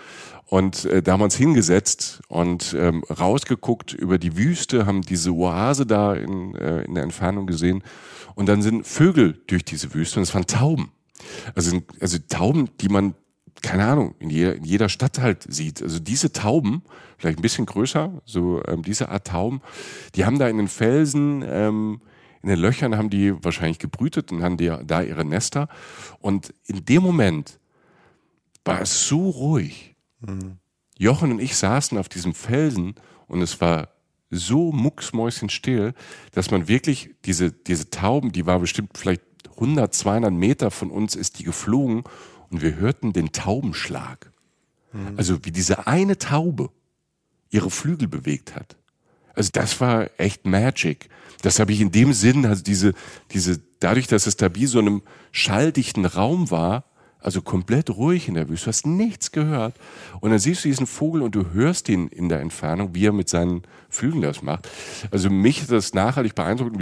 Und äh, da haben wir uns hingesetzt und ähm, rausgeguckt über die Wüste, haben diese Oase da in, äh, in der Entfernung gesehen. Und dann sind Vögel durch diese Wüste und es waren Tauben. Also, also Tauben, die man, keine Ahnung, in jeder, in jeder Stadt halt sieht. Also diese Tauben, vielleicht ein bisschen größer, so ähm, diese Art Tauben, die haben da in den Felsen, ähm, in den Löchern haben die wahrscheinlich gebrütet und haben die, da ihre Nester. Und in dem Moment war es so ruhig. Mhm. Jochen und ich saßen auf diesem Felsen und es war so mucksmäuschenstill, dass man wirklich diese, diese Tauben, die war bestimmt vielleicht 100, 200 Meter von uns ist die geflogen und wir hörten den Taubenschlag. Mhm. Also wie diese eine Taube ihre Flügel bewegt hat. Also das war echt Magic. Das habe ich in dem Sinn, also diese, diese, dadurch, dass es da wie so einem schalldichten Raum war, also komplett ruhig in der Wüste, du hast nichts gehört. Und dann siehst du diesen Vogel und du hörst ihn in der Entfernung, wie er mit seinen Flügeln das macht. Also mich hat das nachhaltig beeindruckt.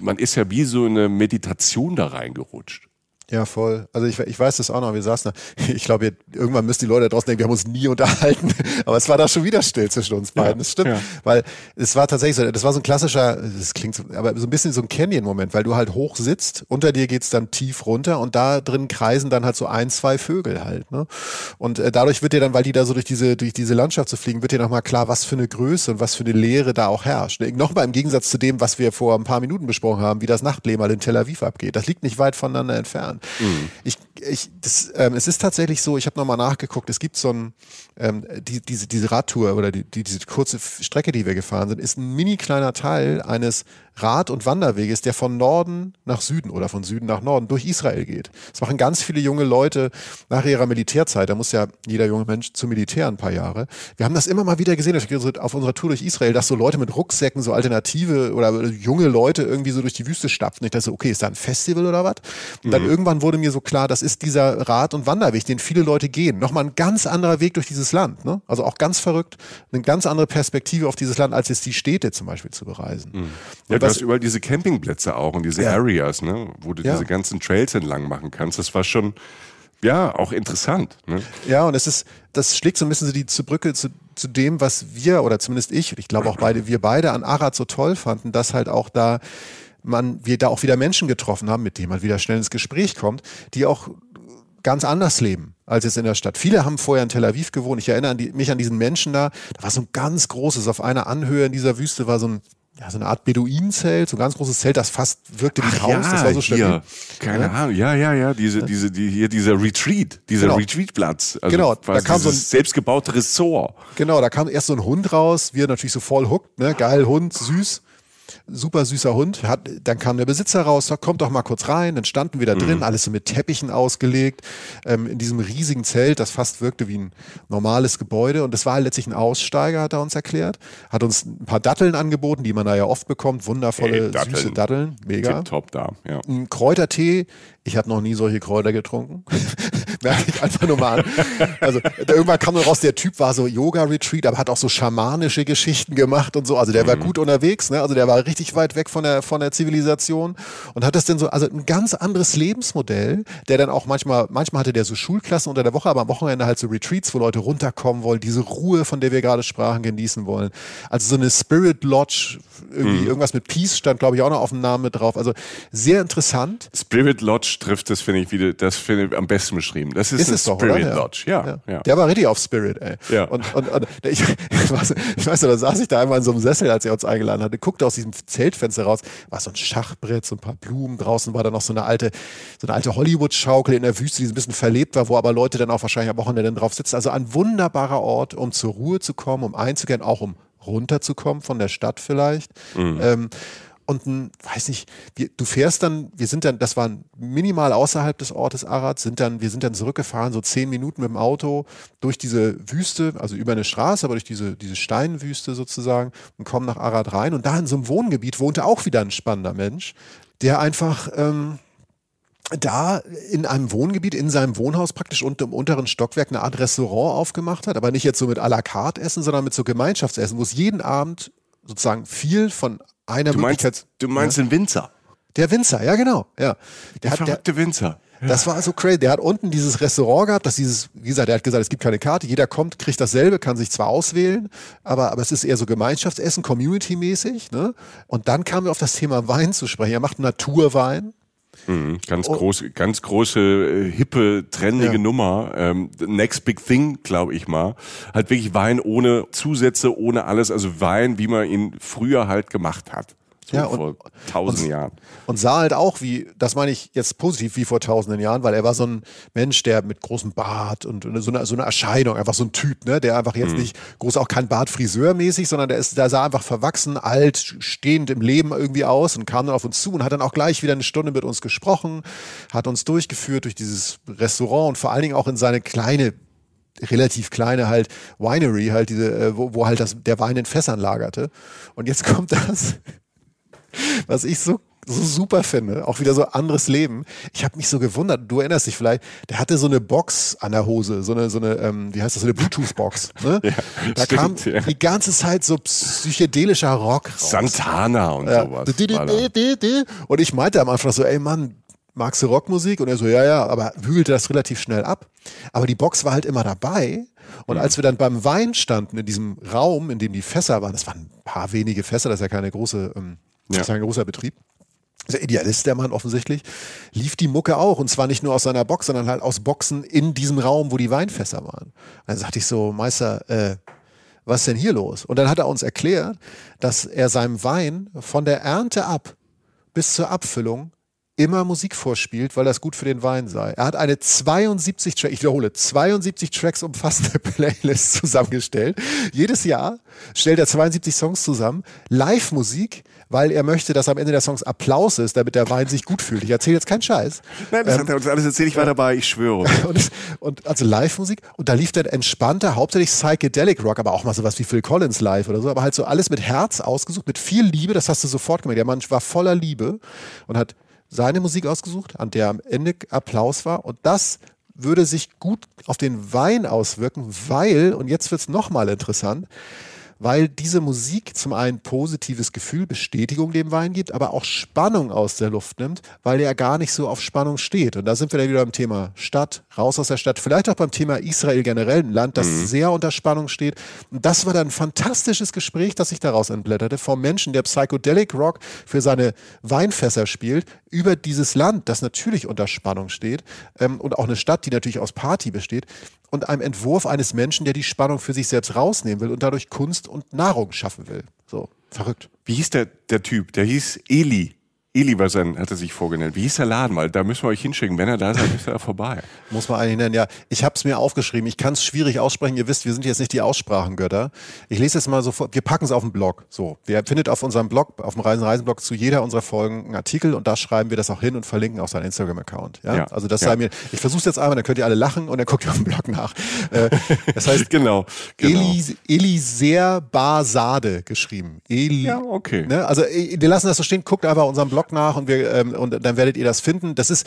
Man ist ja wie so eine Meditation da reingerutscht. Ja, voll. Also ich, ich weiß das auch noch. Wir saßen da. Ich glaube, irgendwann müssen die Leute da draußen denken, wir haben uns nie unterhalten. Aber es war da schon wieder still zwischen uns beiden. Ja, das stimmt. Ja. Weil es war tatsächlich so, das war so ein klassischer, das klingt so, aber so ein bisschen so ein Canyon-Moment, weil du halt hoch sitzt, unter dir geht's dann tief runter und da drin kreisen dann halt so ein, zwei Vögel halt. Ne? Und äh, dadurch wird dir dann, weil die da so durch diese, durch diese Landschaft zu so fliegen, wird dir nochmal klar, was für eine Größe und was für eine Leere da auch herrscht. Nochmal im Gegensatz zu dem, was wir vor ein paar Minuten besprochen haben, wie das Nachtleben mal in Tel Aviv abgeht. Das liegt nicht weit voneinander entfernt. Mhm. Ich, ich, das, ähm, es ist tatsächlich so, ich habe nochmal nachgeguckt, es gibt so ein, ähm, die, diese, diese Radtour oder die, die, diese kurze Strecke, die wir gefahren sind, ist ein mini kleiner Teil eines Rad- und Wanderweges, der von Norden nach Süden oder von Süden nach Norden durch Israel geht. Das machen ganz viele junge Leute nach ihrer Militärzeit. Da muss ja jeder junge Mensch zum Militär ein paar Jahre. Wir haben das immer mal wieder gesehen auf unserer Tour durch Israel, dass so Leute mit Rucksäcken, so alternative oder junge Leute irgendwie so durch die Wüste stapfen. Ich dachte so, okay, ist da ein Festival oder was? Und dann mhm. irgendwann wurde mir so klar, das ist dieser Rad- und Wanderweg, den viele Leute gehen. Nochmal ein ganz anderer Weg durch dieses Land. Ne? Also auch ganz verrückt, eine ganz andere Perspektive auf dieses Land, als jetzt die Städte zum Beispiel zu bereisen. Mhm. Ja, du hast überall diese Campingplätze auch und diese ja. Areas, ne, wo du ja. diese ganzen Trails entlang machen kannst. Das war schon, ja, auch interessant. Ne? Ja, und es ist, das schlägt so ein bisschen so die Brücke zu, zu dem, was wir, oder zumindest ich, ich glaube auch beide, wir beide an Arad so toll fanden, dass halt auch da man, wir da auch wieder Menschen getroffen haben, mit denen man wieder schnell ins Gespräch kommt, die auch ganz anders leben als jetzt in der Stadt. Viele haben vorher in Tel Aviv gewohnt. Ich erinnere an die, mich an diesen Menschen da. Da war so ein ganz großes, auf einer Anhöhe in dieser Wüste war so ein ja, so eine Art Beduinenzelt, so ein ganz großes Zelt, das fast wirkte wie ein Haus. Ja, das war so stabil. Keine ja. Ahnung, ja, ja, ja, diese, diese, die, hier dieser Retreat, dieser genau. Retreatplatz. Also genau, da kam so ein selbstgebaute Ressort. Genau, da kam erst so ein Hund raus, wir natürlich so voll hooked, ne, geil Hund, süß super süßer Hund. Hat, dann kam der Besitzer raus, sagt, kommt doch mal kurz rein. Dann standen wir da drin, mhm. alles so mit Teppichen ausgelegt, ähm, in diesem riesigen Zelt, das fast wirkte wie ein normales Gebäude. Und das war letztlich ein Aussteiger, hat er uns erklärt. Hat uns ein paar Datteln angeboten, die man da ja oft bekommt. Wundervolle, hey, Datteln. süße Datteln. Mega. Top da, ja. Ein Kräutertee. Ich habe noch nie solche Kräuter getrunken. Merke ich einfach nur mal an. Also irgendwann kam dann raus, der Typ war so Yoga-Retreat, aber hat auch so schamanische Geschichten gemacht und so. Also der war mhm. gut unterwegs, ne? Also der war richtig weit weg von der, von der Zivilisation und hat das denn so, also ein ganz anderes Lebensmodell, der dann auch manchmal, manchmal hatte der so Schulklassen unter der Woche, aber am Wochenende halt so Retreats, wo Leute runterkommen wollen, diese Ruhe, von der wir gerade sprachen, genießen wollen. Also so eine Spirit Lodge, irgendwie mhm. irgendwas mit Peace stand, glaube ich, auch noch auf dem Namen mit drauf. Also sehr interessant. Spirit Lodge trifft das, finde ich, wieder, das finde ich am besten beschrieben. Das ist, ist eine Spirit doch, Lodge, ja, ja. ja, Der war richtig auf Spirit, ey. Ja. Und, und, und ich, ich, weiß, weiß, da saß ich da einmal in so einem Sessel, als er uns eingeladen hatte, guckte aus diesem Zeltfenster raus, war so ein Schachbrett, so ein paar Blumen, draußen war da noch so eine alte, so eine alte Hollywood-Schaukel in der Wüste, die so ein bisschen verlebt war, wo aber Leute dann auch wahrscheinlich am Wochenende drauf sitzen. Also ein wunderbarer Ort, um zur Ruhe zu kommen, um einzugehen, auch um runterzukommen von der Stadt vielleicht. Mhm. Ähm, und ein, weiß nicht, wir, du fährst dann, wir sind dann, das war minimal außerhalb des Ortes Arad, sind dann, wir sind dann zurückgefahren, so zehn Minuten mit dem Auto durch diese Wüste, also über eine Straße, aber durch diese, diese Steinwüste sozusagen und kommen nach Arad rein. Und da in so einem Wohngebiet wohnte auch wieder ein spannender Mensch, der einfach, ähm, da in einem Wohngebiet, in seinem Wohnhaus praktisch unter im unteren Stockwerk eine Art Restaurant aufgemacht hat, aber nicht jetzt so mit à la carte Essen, sondern mit so Gemeinschaftsessen, wo es jeden Abend sozusagen viel von einer du meinst. Du meinst ja? den Winzer? Der Winzer, ja genau. Ja. Der, der hat, verrückte der, Winzer. Das war so crazy. Der hat unten dieses Restaurant gehabt, das dieses, wie gesagt, der hat gesagt, es gibt keine Karte, jeder kommt, kriegt dasselbe, kann sich zwar auswählen, aber, aber es ist eher so Gemeinschaftsessen, Community-mäßig. Ne? Und dann kamen wir auf das Thema Wein zu sprechen. Er macht Naturwein. Mhm, ganz oh. groß, ganz große, äh, hippe, trendige ja. Nummer. Ähm, next big thing, glaube ich mal. Halt wirklich Wein ohne Zusätze, ohne alles. Also Wein, wie man ihn früher halt gemacht hat. So ja, und, vor tausend Jahren. Und sah halt auch wie, das meine ich jetzt positiv wie vor tausenden Jahren, weil er war so ein Mensch, der mit großem Bart und so eine, so eine Erscheinung, einfach so ein Typ, ne, der einfach jetzt mhm. nicht groß, auch kein Bart friseurmäßig, sondern der ist, der sah einfach verwachsen, alt, stehend im Leben irgendwie aus und kam dann auf uns zu und hat dann auch gleich wieder eine Stunde mit uns gesprochen, hat uns durchgeführt durch dieses Restaurant und vor allen Dingen auch in seine kleine relativ kleine halt Winery, halt diese, äh, wo, wo halt das, der Wein in Fässern lagerte. Und jetzt kommt das, was ich so so super finde, auch wieder so anderes Leben. Ich habe mich so gewundert, du erinnerst dich vielleicht, der hatte so eine Box an der Hose, so eine, so eine, ähm, wie heißt das, so eine Bluetooth-Box. Ne? ja, da stimmt, kam ja. die ganze Zeit so psychedelischer Rock raus. Santana und ja. sowas. Und ich meinte am Anfang so, ey Mann, magst du Rockmusik? Und er so, ja, ja, aber wühlte das relativ schnell ab. Aber die Box war halt immer dabei. Und als wir dann beim Wein standen, in diesem Raum, in dem die Fässer waren, das waren ein paar wenige Fässer, das ist ja keine große ähm, ja. Das ist ein großer Betrieb. Der Idealist, der Mann offensichtlich, lief die Mucke auch. Und zwar nicht nur aus seiner Box, sondern halt aus Boxen in diesem Raum, wo die Weinfässer waren. Dann sagte ich so, Meister, äh, was ist denn hier los? Und dann hat er uns erklärt, dass er seinem Wein von der Ernte ab bis zur Abfüllung immer Musik vorspielt, weil das gut für den Wein sei. Er hat eine 72 Track, ich wiederhole, 72 Tracks umfassende Playlist zusammengestellt. Jedes Jahr stellt er 72 Songs zusammen, Live-Musik, weil er möchte, dass am Ende der Songs Applaus ist, damit der Wein sich gut fühlt. Ich erzähle jetzt keinen Scheiß. Nein, das ähm, hat er uns alles erzählt, ich war dabei, ich schwöre. und, und also Live-Musik und da lief dann entspannter, hauptsächlich Psychedelic Rock, aber auch mal sowas wie Phil Collins live oder so, aber halt so alles mit Herz ausgesucht, mit viel Liebe, das hast du sofort gemerkt. Der Mann war voller Liebe und hat seine Musik ausgesucht, an der am Ende Applaus war. Und das würde sich gut auf den Wein auswirken, weil, und jetzt wird es nochmal interessant, weil diese Musik zum einen positives Gefühl, Bestätigung dem Wein gibt, aber auch Spannung aus der Luft nimmt, weil er gar nicht so auf Spannung steht. Und da sind wir dann wieder beim Thema Stadt, raus aus der Stadt, vielleicht auch beim Thema Israel generell, ein Land, das mhm. sehr unter Spannung steht. Und das war dann ein fantastisches Gespräch, das sich daraus entblätterte, vom Menschen, der Psychedelic Rock für seine Weinfässer spielt, über dieses Land, das natürlich unter Spannung steht ähm, und auch eine Stadt, die natürlich aus Party besteht und einem Entwurf eines Menschen, der die Spannung für sich selbst rausnehmen will und dadurch Kunst und Nahrung schaffen will. So. Verrückt. Wie hieß der, der Typ? Der hieß Eli. Eli war sein, hat er sich vorgenannt. Wie hieß der Laden? Weil da müssen wir euch hinschicken. Wenn er da ist, dann ist er vorbei. Muss man eigentlich nennen, ja. Ich habe es mir aufgeschrieben. Ich kann es schwierig aussprechen. Ihr wisst, wir sind jetzt nicht die Aussprachengötter. Ich lese es mal sofort. Wir packen es auf den Blog. So. Wir findet auf unserem Blog, auf dem Reisen Reisen Blog zu jeder unserer Folgen einen Artikel und da schreiben wir das auch hin und verlinken auch seinen Instagram-Account. Ja? ja? Also das ja. sei mir, ich versuche es jetzt einmal, dann könnt ihr alle lachen und dann guckt ihr auf dem Blog nach. Äh, das heißt, genau, genau. Eli, Eliser Basade geschrieben. Eli, ja, okay. Ne? Also, äh, wir lassen das so stehen. Guckt einfach unserem Blog nach und wir, äh, ähm, und dann werdet ihr das finden. Das ist,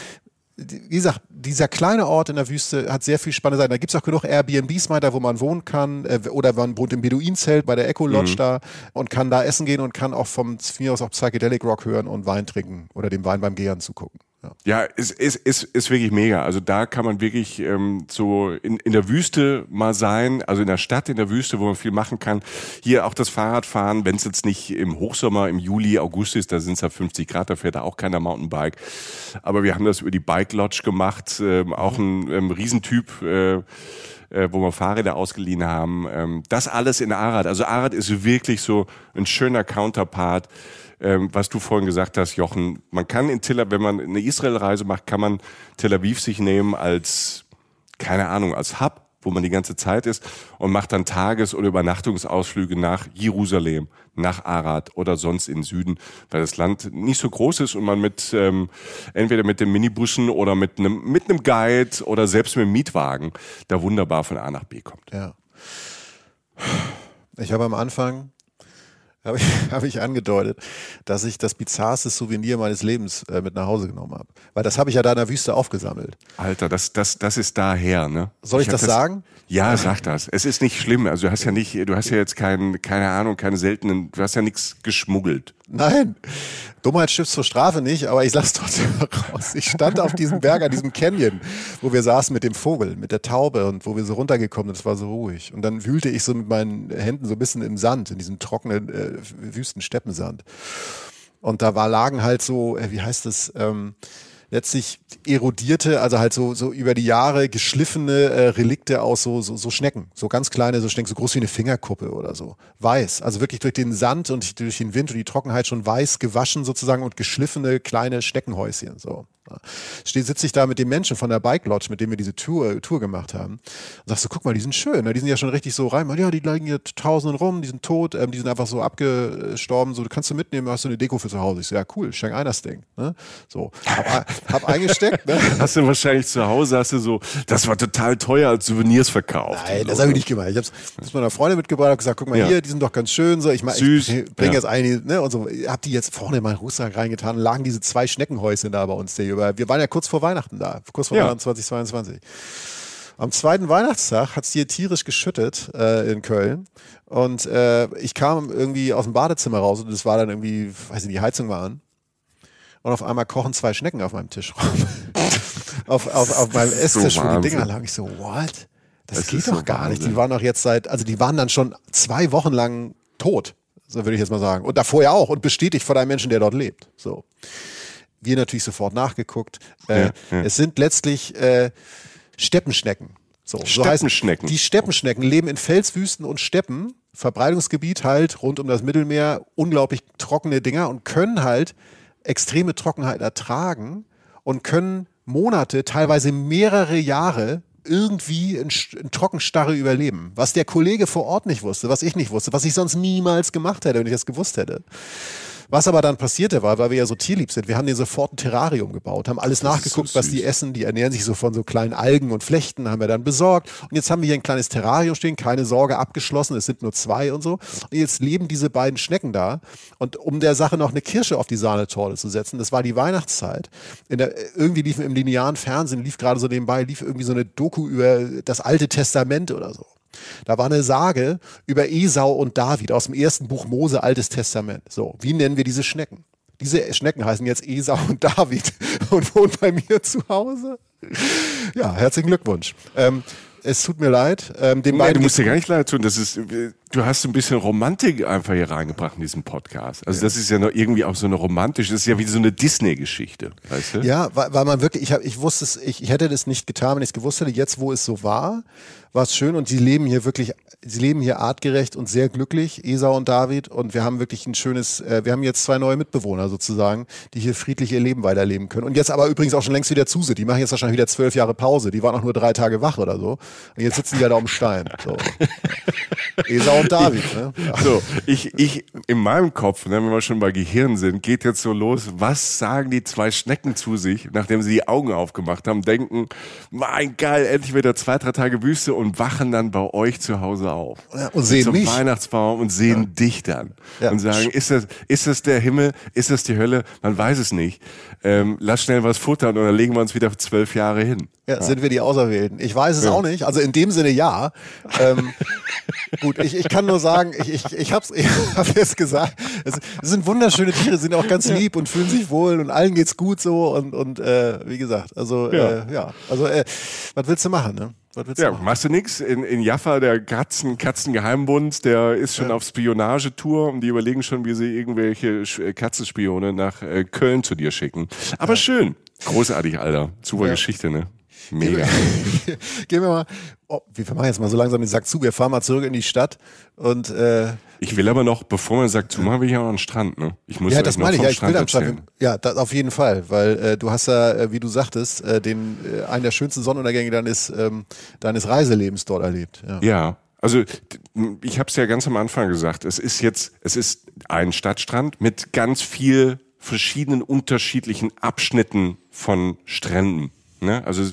wie gesagt, dieser kleine Ort in der Wüste hat sehr viel spannende Seiten. Da gibt es auch genug Airbnbs mal da, wo man wohnen kann. Äh, oder man wohnt im Beduinzelt bei der Echo Lodge mhm. da und kann da essen gehen und kann auch vom mir aus auch Psychedelic Rock hören und Wein trinken oder dem Wein beim Gären zugucken. Ja, es ist, ist, ist wirklich mega. Also da kann man wirklich ähm, so in, in der Wüste mal sein, also in der Stadt, in der Wüste, wo man viel machen kann. Hier auch das Fahrradfahren, wenn es jetzt nicht im Hochsommer, im Juli, August ist, da sind es ja 50 Grad, da fährt da auch keiner Mountainbike. Aber wir haben das über die Bike Lodge gemacht, ähm, auch ein ähm, Riesentyp. Äh, äh, wo wir Fahrräder ausgeliehen haben. Ähm, das alles in Arad. Also Arad ist wirklich so ein schöner Counterpart ähm, was du vorhin gesagt hast, Jochen. Man kann in Tel Aviv, wenn man eine Israel-Reise macht, kann man Tel Aviv sich nehmen als, keine Ahnung, als Hub wo man die ganze Zeit ist und macht dann Tages- oder Übernachtungsausflüge nach Jerusalem, nach Arad oder sonst in Süden, weil das Land nicht so groß ist und man mit ähm, entweder mit den Minibussen oder mit einem mit einem Guide oder selbst mit dem Mietwagen da wunderbar von A nach B kommt. Ja. Ich habe am Anfang habe ich, hab ich angedeutet, dass ich das bizarrste Souvenir meines Lebens äh, mit nach Hause genommen habe. Weil das habe ich ja da in der Wüste aufgesammelt. Alter, das, das, das ist daher, ne? Soll ich, ich das, das sagen? Ja, sag das. Es ist nicht schlimm. Also du hast ja nicht, du hast ja jetzt kein, keine Ahnung, keine seltenen, du hast ja nichts geschmuggelt. Nein, Dummheit stiftet zur Strafe nicht, aber ich lasse trotzdem raus. Ich stand auf diesem Berg, an diesem Canyon, wo wir saßen mit dem Vogel, mit der Taube und wo wir so runtergekommen sind. Es war so ruhig. Und dann wühlte ich so mit meinen Händen so ein bisschen im Sand, in diesem trockenen äh, Wüstensteppensand. Und da war, lagen halt so, äh, wie heißt das, ähm, letztlich erodierte, also halt so, so über die Jahre geschliffene äh, Relikte aus so, so, so Schnecken. So ganz kleine, so Schnecken, so groß wie eine Fingerkuppe oder so. Weiß. Also wirklich durch den Sand und durch den Wind und die Trockenheit schon weiß gewaschen sozusagen und geschliffene kleine Schneckenhäuschen. So. Sitze ich da mit dem Menschen von der Bike Lodge, mit dem wir diese Tour, Tour gemacht haben. Und sagst du, guck mal, die sind schön. Ne? Die sind ja schon richtig so rein. Ja, die liegen hier tausenden rum, die sind tot, ähm, die sind einfach so abgestorben. So, du kannst du mitnehmen, hast du eine Deko für zu Hause. Ich so, ja, cool, schenk ein das Ding. Ne? So, hab, hab eingesteckt. Ne? Hast du wahrscheinlich zu Hause, hast du so, das war total teuer als Souvenirs verkauft. Nein, das habe ich nicht gemacht. Ich habe es meiner Freundin mitgebracht und gesagt, guck mal ja. hier, die sind doch ganz schön. So, ich, mein, Süß. ich bringe ja. jetzt eine, ne, und so, hab die jetzt vorne in meinen Rucksack reingetan, lagen diese zwei Schneckenhäuschen da bei uns. Der, wir waren ja kurz vor vor Weihnachten da, kurz vor ja. Weihnachten 2022. Am zweiten Weihnachtstag hat es hier tierisch geschüttet äh, in Köln. Und äh, ich kam irgendwie aus dem Badezimmer raus und es war dann irgendwie, weiß nicht, die Heizung war an. Und auf einmal kochen zwei Schnecken auf meinem Tisch rum. auf, auf, auf meinem Esstisch, so wo die Dinger lagen. Ich so, what? Das, das geht doch so gar Wahnsinn. nicht. Die waren doch jetzt seit, also die waren dann schon zwei Wochen lang tot. So würde ich jetzt mal sagen. Und davor ja auch und bestätigt von einem Menschen, der dort lebt. So wir natürlich sofort nachgeguckt. Äh, ja, ja. Es sind letztlich äh, Steppenschnecken. So, Steppenschnecken. So die Steppenschnecken leben in Felswüsten und Steppen, Verbreitungsgebiet halt rund um das Mittelmeer, unglaublich trockene Dinger und können halt extreme Trockenheit ertragen und können Monate, teilweise mehrere Jahre irgendwie in, in Trockenstarre überleben. Was der Kollege vor Ort nicht wusste, was ich nicht wusste, was ich sonst niemals gemacht hätte, wenn ich das gewusst hätte. Was aber dann passierte war, weil wir ja so tierlieb sind, wir haben denen sofort ein Terrarium gebaut, haben alles das nachgeguckt, so was die essen. Die ernähren sich so von so kleinen Algen und Flechten, haben wir dann besorgt. Und jetzt haben wir hier ein kleines Terrarium stehen, keine Sorge, abgeschlossen, es sind nur zwei und so. Und jetzt leben diese beiden Schnecken da. Und um der Sache noch eine Kirsche auf die Sahnetorte zu setzen, das war die Weihnachtszeit. Der, irgendwie lief im linearen Fernsehen, lief gerade so nebenbei, lief irgendwie so eine Doku über das Alte Testament oder so. Da war eine Sage über Esau und David aus dem ersten Buch Mose, Altes Testament. So, wie nennen wir diese Schnecken? Diese Schnecken heißen jetzt Esau und David und wohnen bei mir zu Hause. Ja, herzlichen Glückwunsch. Ähm, es tut mir leid. Ähm, dem nee, du musst dir gar nicht leid tun. Das ist, du hast ein bisschen Romantik einfach hier reingebracht in diesen Podcast. Also das ist ja noch irgendwie auch so eine romantische, das ist ja wie so eine Disney-Geschichte, weißt du? Ja, weil, weil man wirklich, ich, hab, ich wusste es, ich, ich hätte das nicht getan, wenn ich es gewusst hätte. Jetzt, wo es so war, war es schön und sie leben hier wirklich, sie leben hier artgerecht und sehr glücklich, Esau und David. Und wir haben wirklich ein schönes, äh, wir haben jetzt zwei neue Mitbewohner sozusagen, die hier friedlich ihr Leben weiterleben können. Und jetzt aber übrigens auch schon längst wieder zu sind. Die machen jetzt wahrscheinlich wieder zwölf Jahre Pause. Die waren auch nur drei Tage wach oder so. Und jetzt sitzen die ja da am Stein. So. Esau und David. Ne? Ja. So, ich, ich in meinem Kopf, ne, wenn wir schon bei Gehirn sind, geht jetzt so los. Was sagen die zwei Schnecken zu sich, nachdem sie die Augen aufgemacht haben, denken, mein geil, endlich wieder zwei, drei Tage Wüste und und wachen dann bei euch zu Hause auf. Ja, und sehen mich. Weihnachtsbaum und sehen ja. dich dann. Ja. Und sagen, ist das, ist das der Himmel? Ist das die Hölle? Man weiß es nicht. Ähm, lass schnell was futtern und dann legen wir uns wieder zwölf Jahre hin. Ja, sind wir die Auserwählten? Ich weiß es auch nicht. Also in dem Sinne ja. Ähm, gut, ich, ich kann nur sagen, ich, ich, ich habe ich hab jetzt gesagt, es, es sind wunderschöne Tiere, sind auch ganz lieb und fühlen sich wohl und allen geht's gut so und, und äh, wie gesagt, also ja, äh, ja. also äh, was willst du machen, ne? Ja, machst du nix? In, in Jaffa, der Katzen, Katzengeheimbund, der ist schon ja. auf Spionagetour und die überlegen schon, wie sie irgendwelche äh, Katzenspione nach äh, Köln zu dir schicken. Aber ja. schön. Großartig, Alter. Super ja. Geschichte, ne? Mega. Gehen wir mal, oh, wir machen jetzt mal so langsam den Sack zu, wir fahren mal zurück in die Stadt und äh, ich will aber noch, bevor man sagt, zu machen, will ich ja noch an den Strand, ne? Ich muss ja, das meine ich, ja, ich Strand will am Strand. Ja, das auf jeden Fall, weil äh, du hast ja, äh, wie du sagtest, äh, den äh, einen der schönsten Sonnenuntergänge deines, ähm, deines Reiselebens dort erlebt. Ja. ja. Also ich habe es ja ganz am Anfang gesagt, es ist jetzt, es ist ein Stadtstrand mit ganz viel verschiedenen unterschiedlichen Abschnitten von Stränden. Ne? Also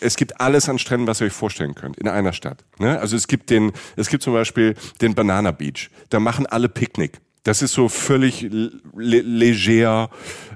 es gibt alles an Stränden, was ihr euch vorstellen könnt, in einer Stadt. Ne? Also es gibt den, es gibt zum Beispiel den Banana Beach. Da machen alle Picknick. Das ist so völlig le leger.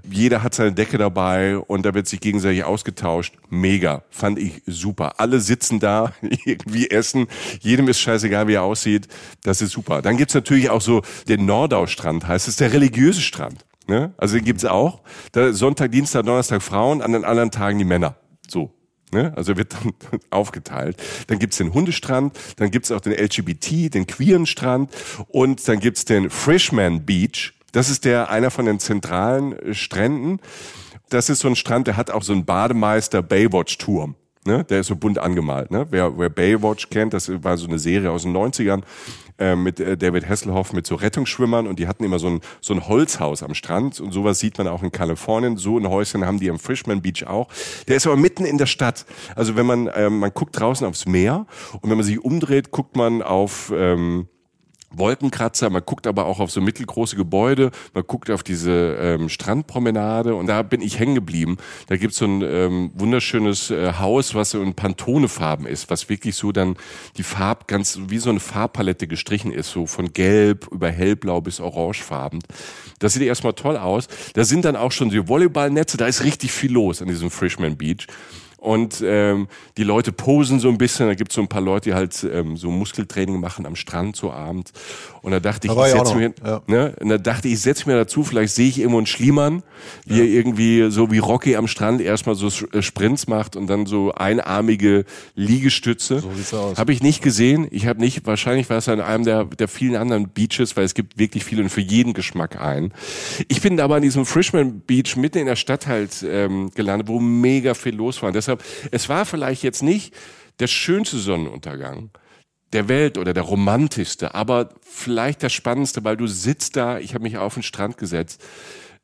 Jeder hat seine Decke dabei und da wird sich gegenseitig ausgetauscht. Mega. Fand ich super. Alle sitzen da, irgendwie essen. Jedem ist scheißegal, wie er aussieht. Das ist super. Dann gibt's natürlich auch so den Nordau-Strand, heißt es, der religiöse Strand. Ne? Also den gibt's auch. Da Sonntag, Dienstag, Donnerstag Frauen, an den anderen Tagen die Männer. So. Ne? Also wird dann aufgeteilt. Dann gibt's den Hundestrand, dann gibt's auch den LGBT, den queeren Strand und dann gibt's den Freshman Beach. Das ist der einer von den zentralen äh, Stränden. Das ist so ein Strand, der hat auch so einen Bademeister Baywatch-Turm. Ne? Der ist so bunt angemalt. Ne? Wer, wer Baywatch kennt, das war so eine Serie aus den 90ern äh, mit äh, David Hasselhoff mit so Rettungsschwimmern und die hatten immer so ein, so ein Holzhaus am Strand und sowas sieht man auch in Kalifornien. So ein Häuschen haben die am Frishman Beach auch. Der ist aber mitten in der Stadt. Also wenn man, äh, man guckt draußen aufs Meer und wenn man sich umdreht, guckt man auf... Ähm, Wolkenkratzer, man guckt aber auch auf so mittelgroße Gebäude, man guckt auf diese ähm, Strandpromenade und da bin ich hängen geblieben. Da gibt's so ein ähm, wunderschönes äh, Haus, was so in Pantone-Farben ist, was wirklich so dann die Farb ganz wie so eine Farbpalette gestrichen ist, so von gelb über hellblau bis orangefarben. Das sieht erstmal toll aus. Da sind dann auch schon die Volleyballnetze, da ist richtig viel los an diesem Freshman Beach und ähm, die Leute posen so ein bisschen. Da gibt es so ein paar Leute, die halt ähm, so Muskeltraining machen am Strand so Abend. Und da dachte ich, ich setze mir, ja. ne? Und da dachte ich, ich setze mir dazu, vielleicht sehe ich irgendwo einen Schliemann, wie ja. er irgendwie so wie Rocky am Strand erstmal so äh, Sprints macht und dann so einarmige Liegestütze. So sieht's aus. Habe ich nicht gesehen. Ich habe nicht, wahrscheinlich war es an einem der, der vielen anderen Beaches, weil es gibt wirklich viele und für jeden Geschmack ein. Ich bin aber an diesem Frishman Beach mitten in der Stadt halt ähm, gelandet, wo mega viel los war. Und deshalb es war vielleicht jetzt nicht der schönste Sonnenuntergang der Welt oder der romantischste, aber vielleicht der spannendste, weil du sitzt da, ich habe mich auf den Strand gesetzt,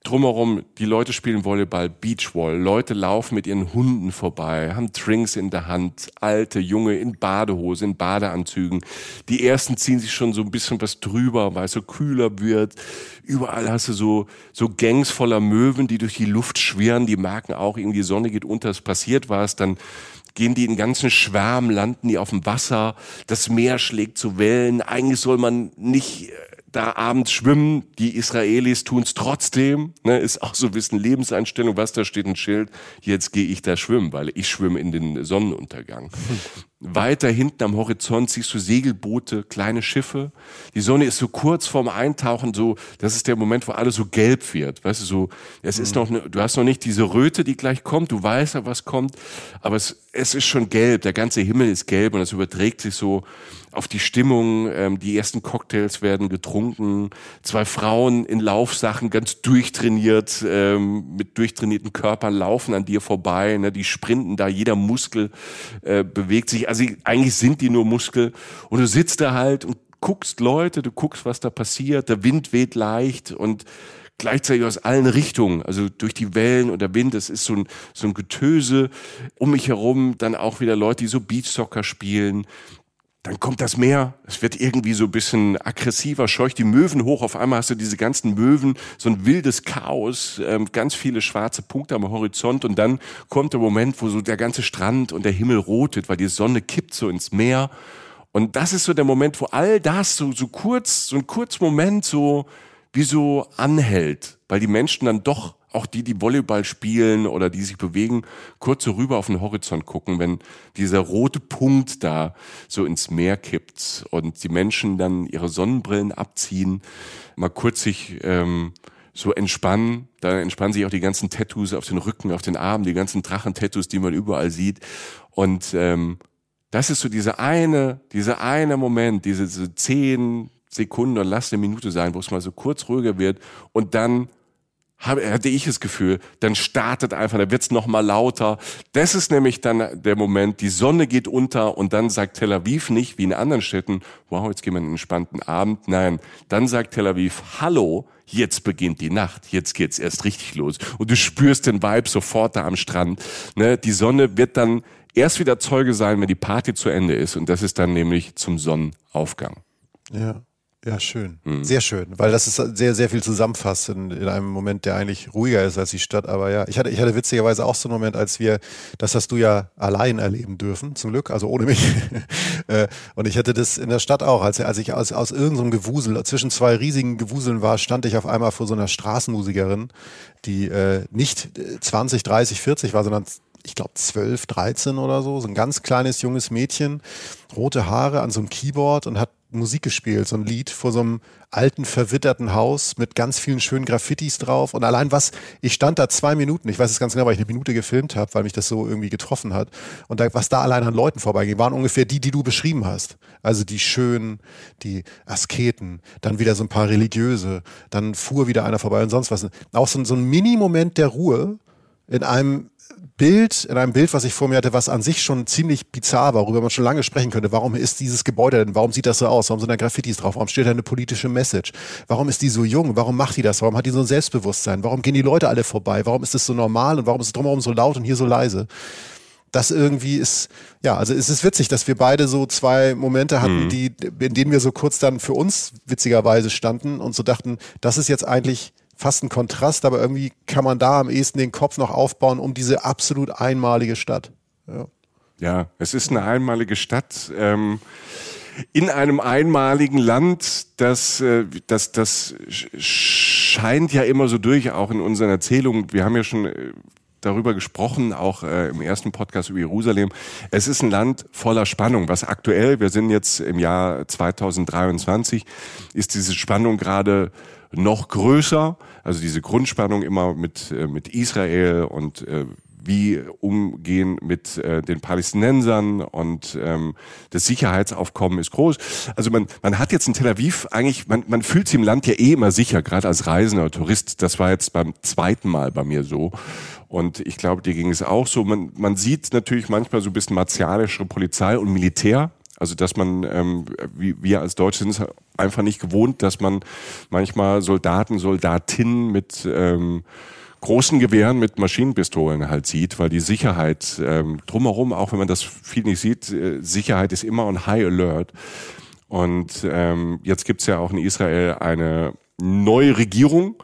drumherum, die Leute spielen Volleyball, Beachwall, Leute laufen mit ihren Hunden vorbei, haben Drinks in der Hand, alte, junge in Badehose, in Badeanzügen. Die ersten ziehen sich schon so ein bisschen was drüber, weil es so kühler wird. Überall hast du so, so Gangs voller Möwen, die durch die Luft schwirren, die merken auch, irgendwie die Sonne geht unter, es passiert was, dann gehen die in ganzen Schwärmen, landen die auf dem Wasser, das Meer schlägt zu Wellen. Eigentlich soll man nicht äh, da abends schwimmen. Die Israelis tun es trotzdem. Ne, ist auch so ein bisschen Lebenseinstellung. Was da steht ein Schild. Jetzt gehe ich da schwimmen, weil ich schwimme in den Sonnenuntergang. Weiter hinten am Horizont siehst du Segelboote, kleine Schiffe. Die Sonne ist so kurz vorm Eintauchen, so, das ist der Moment, wo alles so gelb wird. Weißt du, so, es ist noch, ne, du hast noch nicht diese Röte, die gleich kommt, du weißt ja, was kommt, aber es, es ist schon gelb, der ganze Himmel ist gelb und es überträgt sich so auf die Stimmung. Ähm, die ersten Cocktails werden getrunken. Zwei Frauen in Laufsachen, ganz durchtrainiert, ähm, mit durchtrainierten Körpern laufen an dir vorbei. Ne? Die sprinten da, jeder Muskel äh, bewegt sich. Also eigentlich sind die nur Muskel. Und du sitzt da halt und guckst Leute, du guckst, was da passiert. Der Wind weht leicht und gleichzeitig aus allen Richtungen, also durch die Wellen und der Wind, es ist so ein, so ein Getöse um mich herum, dann auch wieder Leute, die so Beachsoccer spielen, dann kommt das Meer, es wird irgendwie so ein bisschen aggressiver, scheucht die Möwen hoch, auf einmal hast du diese ganzen Möwen, so ein wildes Chaos, ähm, ganz viele schwarze Punkte am Horizont. Und dann kommt der Moment, wo so der ganze Strand und der Himmel rotet, weil die Sonne kippt so ins Meer. Und das ist so der Moment, wo all das so, so kurz, so ein kurz Moment so wie so anhält, weil die Menschen dann doch auch die, die Volleyball spielen oder die sich bewegen, kurz so rüber auf den Horizont gucken, wenn dieser rote Punkt da so ins Meer kippt und die Menschen dann ihre Sonnenbrillen abziehen, mal kurz sich ähm, so entspannen. Da entspannen sich auch die ganzen Tattoos auf den Rücken, auf den Armen, die ganzen Drachentattoos, die man überall sieht. Und ähm, das ist so diese eine, dieser eine Moment, diese, diese zehn Sekunden oder lass eine Minute sein, wo es mal so kurz ruhiger wird und dann hatte ich das Gefühl, dann startet einfach, da wird's noch mal lauter. Das ist nämlich dann der Moment, die Sonne geht unter und dann sagt Tel Aviv nicht, wie in anderen Städten, wow, jetzt gehen wir in einen entspannten Abend. Nein, dann sagt Tel Aviv, hallo, jetzt beginnt die Nacht, jetzt geht's erst richtig los. Und du spürst den Vibe sofort da am Strand. Ne? Die Sonne wird dann erst wieder Zeuge sein, wenn die Party zu Ende ist. Und das ist dann nämlich zum Sonnenaufgang. Ja. Ja, schön. Mhm. Sehr schön, weil das ist sehr, sehr viel zusammenfasst in, in, einem Moment, der eigentlich ruhiger ist als die Stadt. Aber ja, ich hatte, ich hatte witzigerweise auch so einen Moment, als wir, das hast du ja allein erleben dürfen, zum Glück, also ohne mich. Äh, und ich hatte das in der Stadt auch, als, als ich aus, aus irgendeinem Gewusel, zwischen zwei riesigen Gewuseln war, stand ich auf einmal vor so einer Straßenmusikerin, die äh, nicht 20, 30, 40 war, sondern ich glaube 12, 13 oder so, so ein ganz kleines junges Mädchen, rote Haare an so einem Keyboard und hat Musik gespielt, so ein Lied vor so einem alten, verwitterten Haus mit ganz vielen schönen Graffitis drauf. Und allein was, ich stand da zwei Minuten, ich weiß es ganz genau, weil ich eine Minute gefilmt habe, weil mich das so irgendwie getroffen hat. Und da, was da allein an Leuten vorbeiging, waren ungefähr die, die du beschrieben hast. Also die Schönen, die Asketen, dann wieder so ein paar Religiöse, dann fuhr wieder einer vorbei und sonst was. Auch so, so ein Mini-Moment der Ruhe in einem Bild, in einem Bild, was ich vor mir hatte, was an sich schon ziemlich bizarr war, worüber man schon lange sprechen könnte. Warum ist dieses Gebäude denn? Warum sieht das so aus? Warum sind da Graffitis drauf? Warum steht da eine politische Message? Warum ist die so jung? Warum macht die das? Warum hat die so ein Selbstbewusstsein? Warum gehen die Leute alle vorbei? Warum ist das so normal und warum ist es drumherum so laut und hier so leise? das irgendwie ist, ja, also es ist witzig, dass wir beide so zwei Momente hatten, mhm. die, in denen wir so kurz dann für uns witzigerweise standen und so dachten, das ist jetzt eigentlich fast ein Kontrast, aber irgendwie kann man da am ehesten den Kopf noch aufbauen um diese absolut einmalige Stadt. Ja, ja es ist eine einmalige Stadt. Ähm in einem einmaligen Land, das, äh, das, das scheint ja immer so durch, auch in unseren Erzählungen. Wir haben ja schon äh, darüber gesprochen, auch äh, im ersten Podcast über Jerusalem. Es ist ein Land voller Spannung, was aktuell, wir sind jetzt im Jahr 2023, ist diese Spannung gerade noch größer. Also diese Grundspannung immer mit, äh, mit Israel und äh, wie umgehen mit äh, den Palästinensern und ähm, das Sicherheitsaufkommen ist groß. Also man, man hat jetzt in Tel Aviv eigentlich, man, man fühlt sich im Land ja eh immer sicher, gerade als Reisender, Tourist. Das war jetzt beim zweiten Mal bei mir so. Und ich glaube, dir ging es auch so. Man, man sieht natürlich manchmal so ein bisschen martialischere Polizei und Militär also dass man, ähm, wie wir als Deutsche sind es einfach nicht gewohnt, dass man manchmal Soldaten, Soldatinnen mit ähm, großen Gewehren mit Maschinenpistolen halt sieht, weil die Sicherheit ähm, drumherum, auch wenn man das viel nicht sieht, äh, Sicherheit ist immer on High Alert. Und ähm, jetzt gibt's ja auch in Israel eine neue Regierung.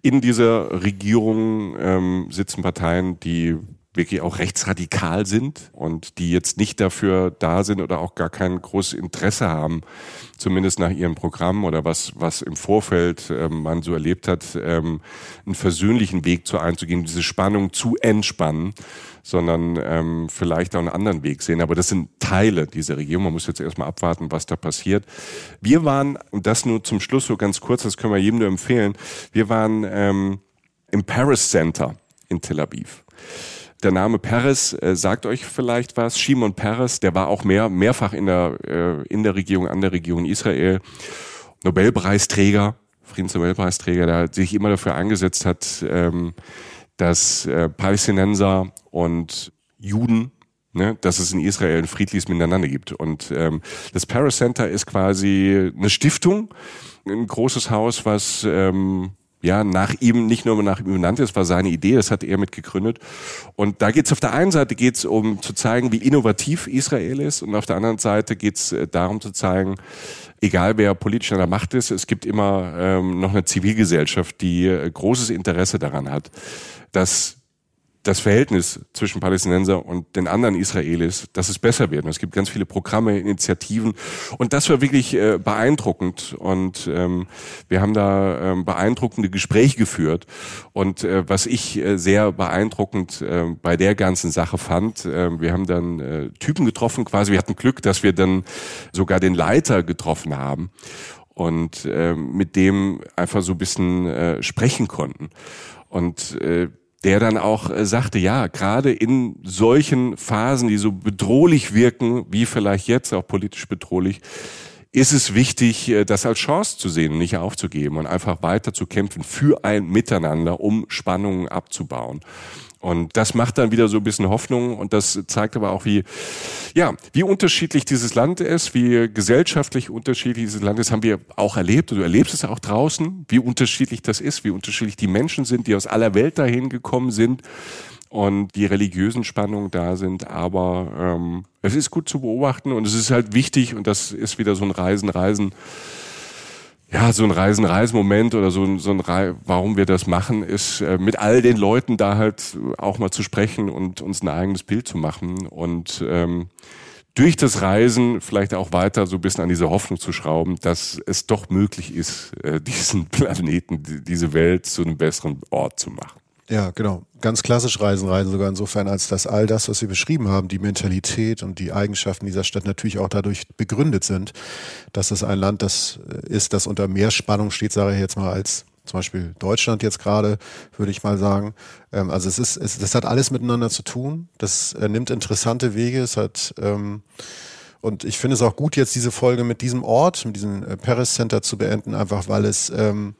In dieser Regierung ähm, sitzen Parteien, die wirklich auch rechtsradikal sind und die jetzt nicht dafür da sind oder auch gar kein großes Interesse haben, zumindest nach ihrem Programm oder was, was im Vorfeld ähm, man so erlebt hat, ähm, einen versöhnlichen Weg zu einzugehen, diese Spannung zu entspannen, sondern ähm, vielleicht auch einen anderen Weg sehen. Aber das sind Teile dieser Regierung. Man muss jetzt erstmal abwarten, was da passiert. Wir waren, und das nur zum Schluss so ganz kurz, das können wir jedem nur empfehlen, wir waren ähm, im Paris Center in Tel Aviv. Der Name Peres äh, sagt euch vielleicht was. Shimon Peres, der war auch mehr, mehrfach in der, äh, in der Regierung, an der Regierung Israel. Nobelpreisträger, Friedensnobelpreisträger, der sich immer dafür eingesetzt hat, ähm, dass äh, Palästinenser und Juden ne, dass es in Israel ein friedliches Miteinander gibt. Und ähm, das Paris Center ist quasi eine Stiftung, ein großes Haus, was ähm, ja, nach ihm, nicht nur nach ihm benannt ist, war seine Idee, das hat er mitgegründet. Und da geht es auf der einen Seite geht's um zu zeigen, wie innovativ Israel ist und auf der anderen Seite geht es äh, darum zu zeigen, egal wer politisch an der Macht ist, es gibt immer ähm, noch eine Zivilgesellschaft, die äh, großes Interesse daran hat, dass das Verhältnis zwischen Palästinenser und den anderen Israelis, dass es besser wird. Und es gibt ganz viele Programme, Initiativen und das war wirklich äh, beeindruckend und ähm, wir haben da ähm, beeindruckende Gespräche geführt und äh, was ich äh, sehr beeindruckend äh, bei der ganzen Sache fand, äh, wir haben dann äh, Typen getroffen quasi, wir hatten Glück, dass wir dann sogar den Leiter getroffen haben und äh, mit dem einfach so ein bisschen äh, sprechen konnten. Und äh, der dann auch äh, sagte, ja, gerade in solchen Phasen, die so bedrohlich wirken, wie vielleicht jetzt auch politisch bedrohlich, ist es wichtig, äh, das als Chance zu sehen, nicht aufzugeben und einfach weiter zu kämpfen für ein Miteinander, um Spannungen abzubauen. Und das macht dann wieder so ein bisschen Hoffnung und das zeigt aber auch, wie, ja, wie unterschiedlich dieses Land ist, wie gesellschaftlich unterschiedlich dieses Land ist, haben wir auch erlebt. Und du erlebst es auch draußen, wie unterschiedlich das ist, wie unterschiedlich die Menschen sind, die aus aller Welt dahin gekommen sind und die religiösen Spannungen da sind. Aber ähm, es ist gut zu beobachten und es ist halt wichtig und das ist wieder so ein Reisen, Reisen ja, so ein Reisen-Reisen-Moment oder so ein, so ein Re warum wir das machen, ist äh, mit all den Leuten da halt auch mal zu sprechen und uns ein eigenes Bild zu machen und ähm, durch das Reisen vielleicht auch weiter so ein bisschen an diese Hoffnung zu schrauben, dass es doch möglich ist, äh, diesen Planeten, diese Welt zu einem besseren Ort zu machen. Ja, genau. Ganz klassisch Reisen, Reisen sogar insofern, als dass all das, was wir beschrieben haben, die Mentalität und die Eigenschaften dieser Stadt natürlich auch dadurch begründet sind, dass es ein Land das äh, ist, das unter mehr Spannung steht, sage ich jetzt mal, als zum Beispiel Deutschland jetzt gerade, würde ich mal sagen. Ähm, also es ist, es, das hat alles miteinander zu tun. Das äh, nimmt interessante Wege. Es hat ähm, und ich finde es auch gut, jetzt diese Folge mit diesem Ort, mit diesem äh, Paris Center zu beenden, einfach weil es ähm,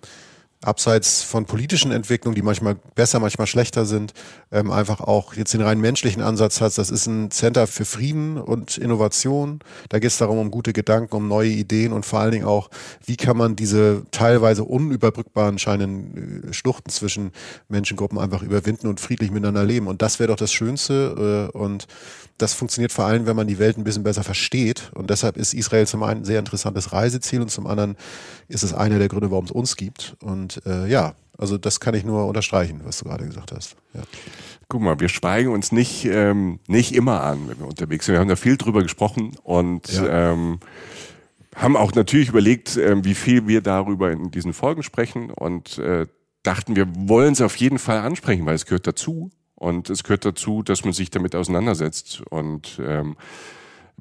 abseits von politischen Entwicklungen, die manchmal besser, manchmal schlechter sind, ähm, einfach auch jetzt den rein menschlichen Ansatz hat. Das ist ein Center für Frieden und Innovation. Da geht es darum, um gute Gedanken, um neue Ideen und vor allen Dingen auch, wie kann man diese teilweise unüberbrückbaren scheinen äh, Schluchten zwischen Menschengruppen einfach überwinden und friedlich miteinander leben. Und das wäre doch das Schönste. Äh, und das funktioniert vor allem, wenn man die Welt ein bisschen besser versteht. Und deshalb ist Israel zum einen ein sehr interessantes Reiseziel und zum anderen ist es einer der Gründe, warum es uns gibt. Und äh, ja, also das kann ich nur unterstreichen, was du gerade gesagt hast. Ja. Guck mal, wir schweigen uns nicht, ähm, nicht immer an, wenn wir unterwegs sind. Wir haben da viel drüber gesprochen und ja. ähm, haben auch natürlich überlegt, äh, wie viel wir darüber in diesen Folgen sprechen und äh, dachten, wir wollen es auf jeden Fall ansprechen, weil es gehört dazu. Und es gehört dazu, dass man sich damit auseinandersetzt. Und ähm,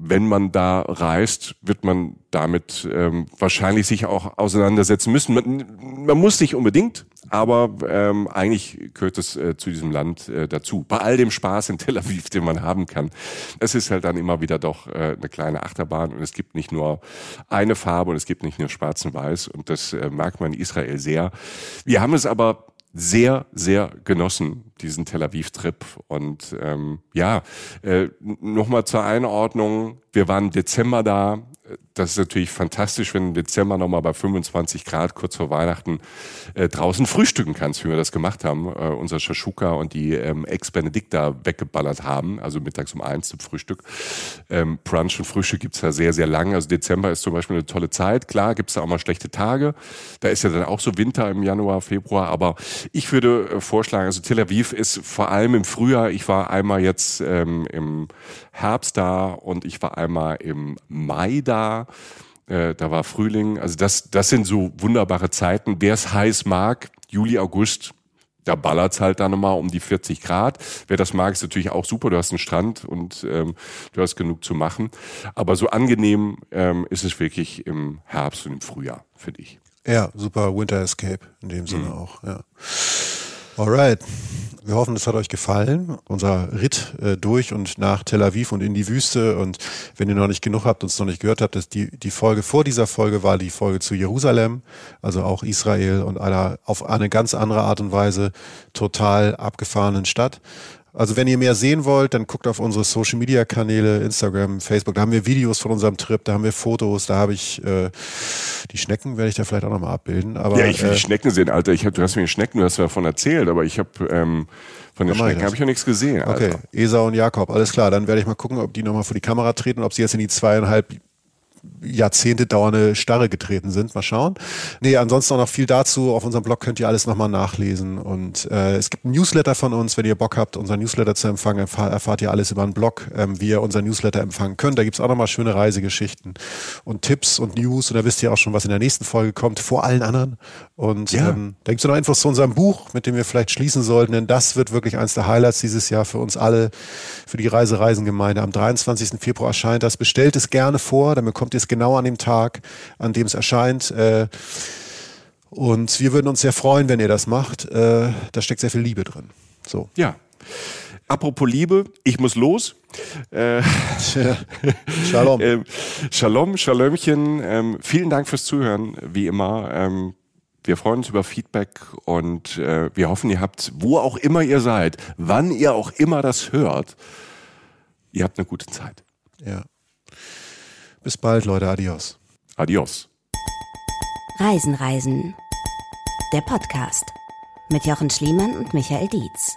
wenn man da reist, wird man damit ähm, wahrscheinlich sich auch auseinandersetzen müssen. Man, man muss nicht unbedingt, aber ähm, eigentlich gehört es äh, zu diesem Land äh, dazu. Bei all dem Spaß in Tel Aviv, den man haben kann. Es ist halt dann immer wieder doch äh, eine kleine Achterbahn und es gibt nicht nur eine Farbe und es gibt nicht nur schwarz und weiß und das äh, mag man in Israel sehr. Wir haben es aber sehr, sehr genossen, diesen Tel Aviv-Trip. Und ähm, ja, äh, nochmal zur Einordnung, wir waren Dezember da, das ist natürlich fantastisch, wenn du im Dezember nochmal bei 25 Grad kurz vor Weihnachten äh, draußen frühstücken kannst, wie wir das gemacht haben. Äh, unser Shashuka und die ähm, Ex-Benedicta weggeballert haben, also mittags um eins zum Frühstück. Ähm, Brunch und Frühstück gibt's ja sehr, sehr lang. Also Dezember ist zum Beispiel eine tolle Zeit. Klar gibt's da auch mal schlechte Tage. Da ist ja dann auch so Winter im Januar, Februar. Aber ich würde äh, vorschlagen, also Tel Aviv ist vor allem im Frühjahr, ich war einmal jetzt ähm, im Herbst da und ich war einmal im Mai da. Äh, da war Frühling. Also das, das sind so wunderbare Zeiten. Wer es heiß mag, Juli, August, da ballert's halt dann nochmal um die 40 Grad. Wer das mag, ist natürlich auch super. Du hast einen Strand und ähm, du hast genug zu machen. Aber so angenehm ähm, ist es wirklich im Herbst und im Frühjahr für dich. Ja, super Winter Escape in dem Sinne mhm. auch. Ja. Alright. Wir hoffen, es hat euch gefallen. Unser Ritt äh, durch und nach Tel Aviv und in die Wüste. Und wenn ihr noch nicht genug habt, uns noch nicht gehört habt, dass die, die Folge vor dieser Folge war die Folge zu Jerusalem, also auch Israel und einer auf eine ganz andere Art und Weise total abgefahrenen Stadt. Also wenn ihr mehr sehen wollt, dann guckt auf unsere Social Media Kanäle, Instagram, Facebook. Da haben wir Videos von unserem Trip, da haben wir Fotos, da habe ich äh, die Schnecken werde ich da vielleicht auch nochmal abbilden. Aber, ja, ich will äh, die Schnecken sehen, Alter. Ich hab, du hast mir die Schnecken, du hast davon erzählt, aber ich habe ähm, von den Schnecken habe ich ja nichts gesehen. Alter. Okay, Esau und Jakob, alles klar. Dann werde ich mal gucken, ob die nochmal vor die Kamera treten, ob sie jetzt in die zweieinhalb Jahrzehnte dauernde Starre getreten sind. Mal schauen. Nee, ansonsten auch noch viel dazu. Auf unserem Blog könnt ihr alles nochmal nachlesen. Und äh, es gibt ein Newsletter von uns. Wenn ihr Bock habt, unser Newsletter zu empfangen, erfahr, erfahrt ihr alles über einen Blog, ähm, wie ihr unser Newsletter empfangen könnt. Da gibt's auch nochmal schöne Reisegeschichten und Tipps und News. Und da wisst ihr auch schon, was in der nächsten Folge kommt, vor allen anderen. Und ja. ähm, da gibt's noch Infos zu unserem Buch, mit dem wir vielleicht schließen sollten. Denn das wird wirklich eins der Highlights dieses Jahr für uns alle, für die Reise-Reisengemeinde. Am 23. Februar erscheint das. Bestellt es gerne vor, dann bekommt ihr es genau an dem Tag, an dem es erscheint. Äh, und wir würden uns sehr freuen, wenn ihr das macht. Äh, da steckt sehr viel Liebe drin. So. Ja. Apropos Liebe, ich muss los. Äh, Shalom. äh, Shalom, Shalomchen. Ähm, vielen Dank fürs Zuhören, wie immer. Ähm, wir freuen uns über Feedback und äh, wir hoffen, ihr habt, wo auch immer ihr seid, wann ihr auch immer das hört, ihr habt eine gute Zeit. Ja. Bis bald, Leute. Adios. Adios. Reisen, Reisen. Der Podcast mit Jochen Schliemann und Michael Dietz.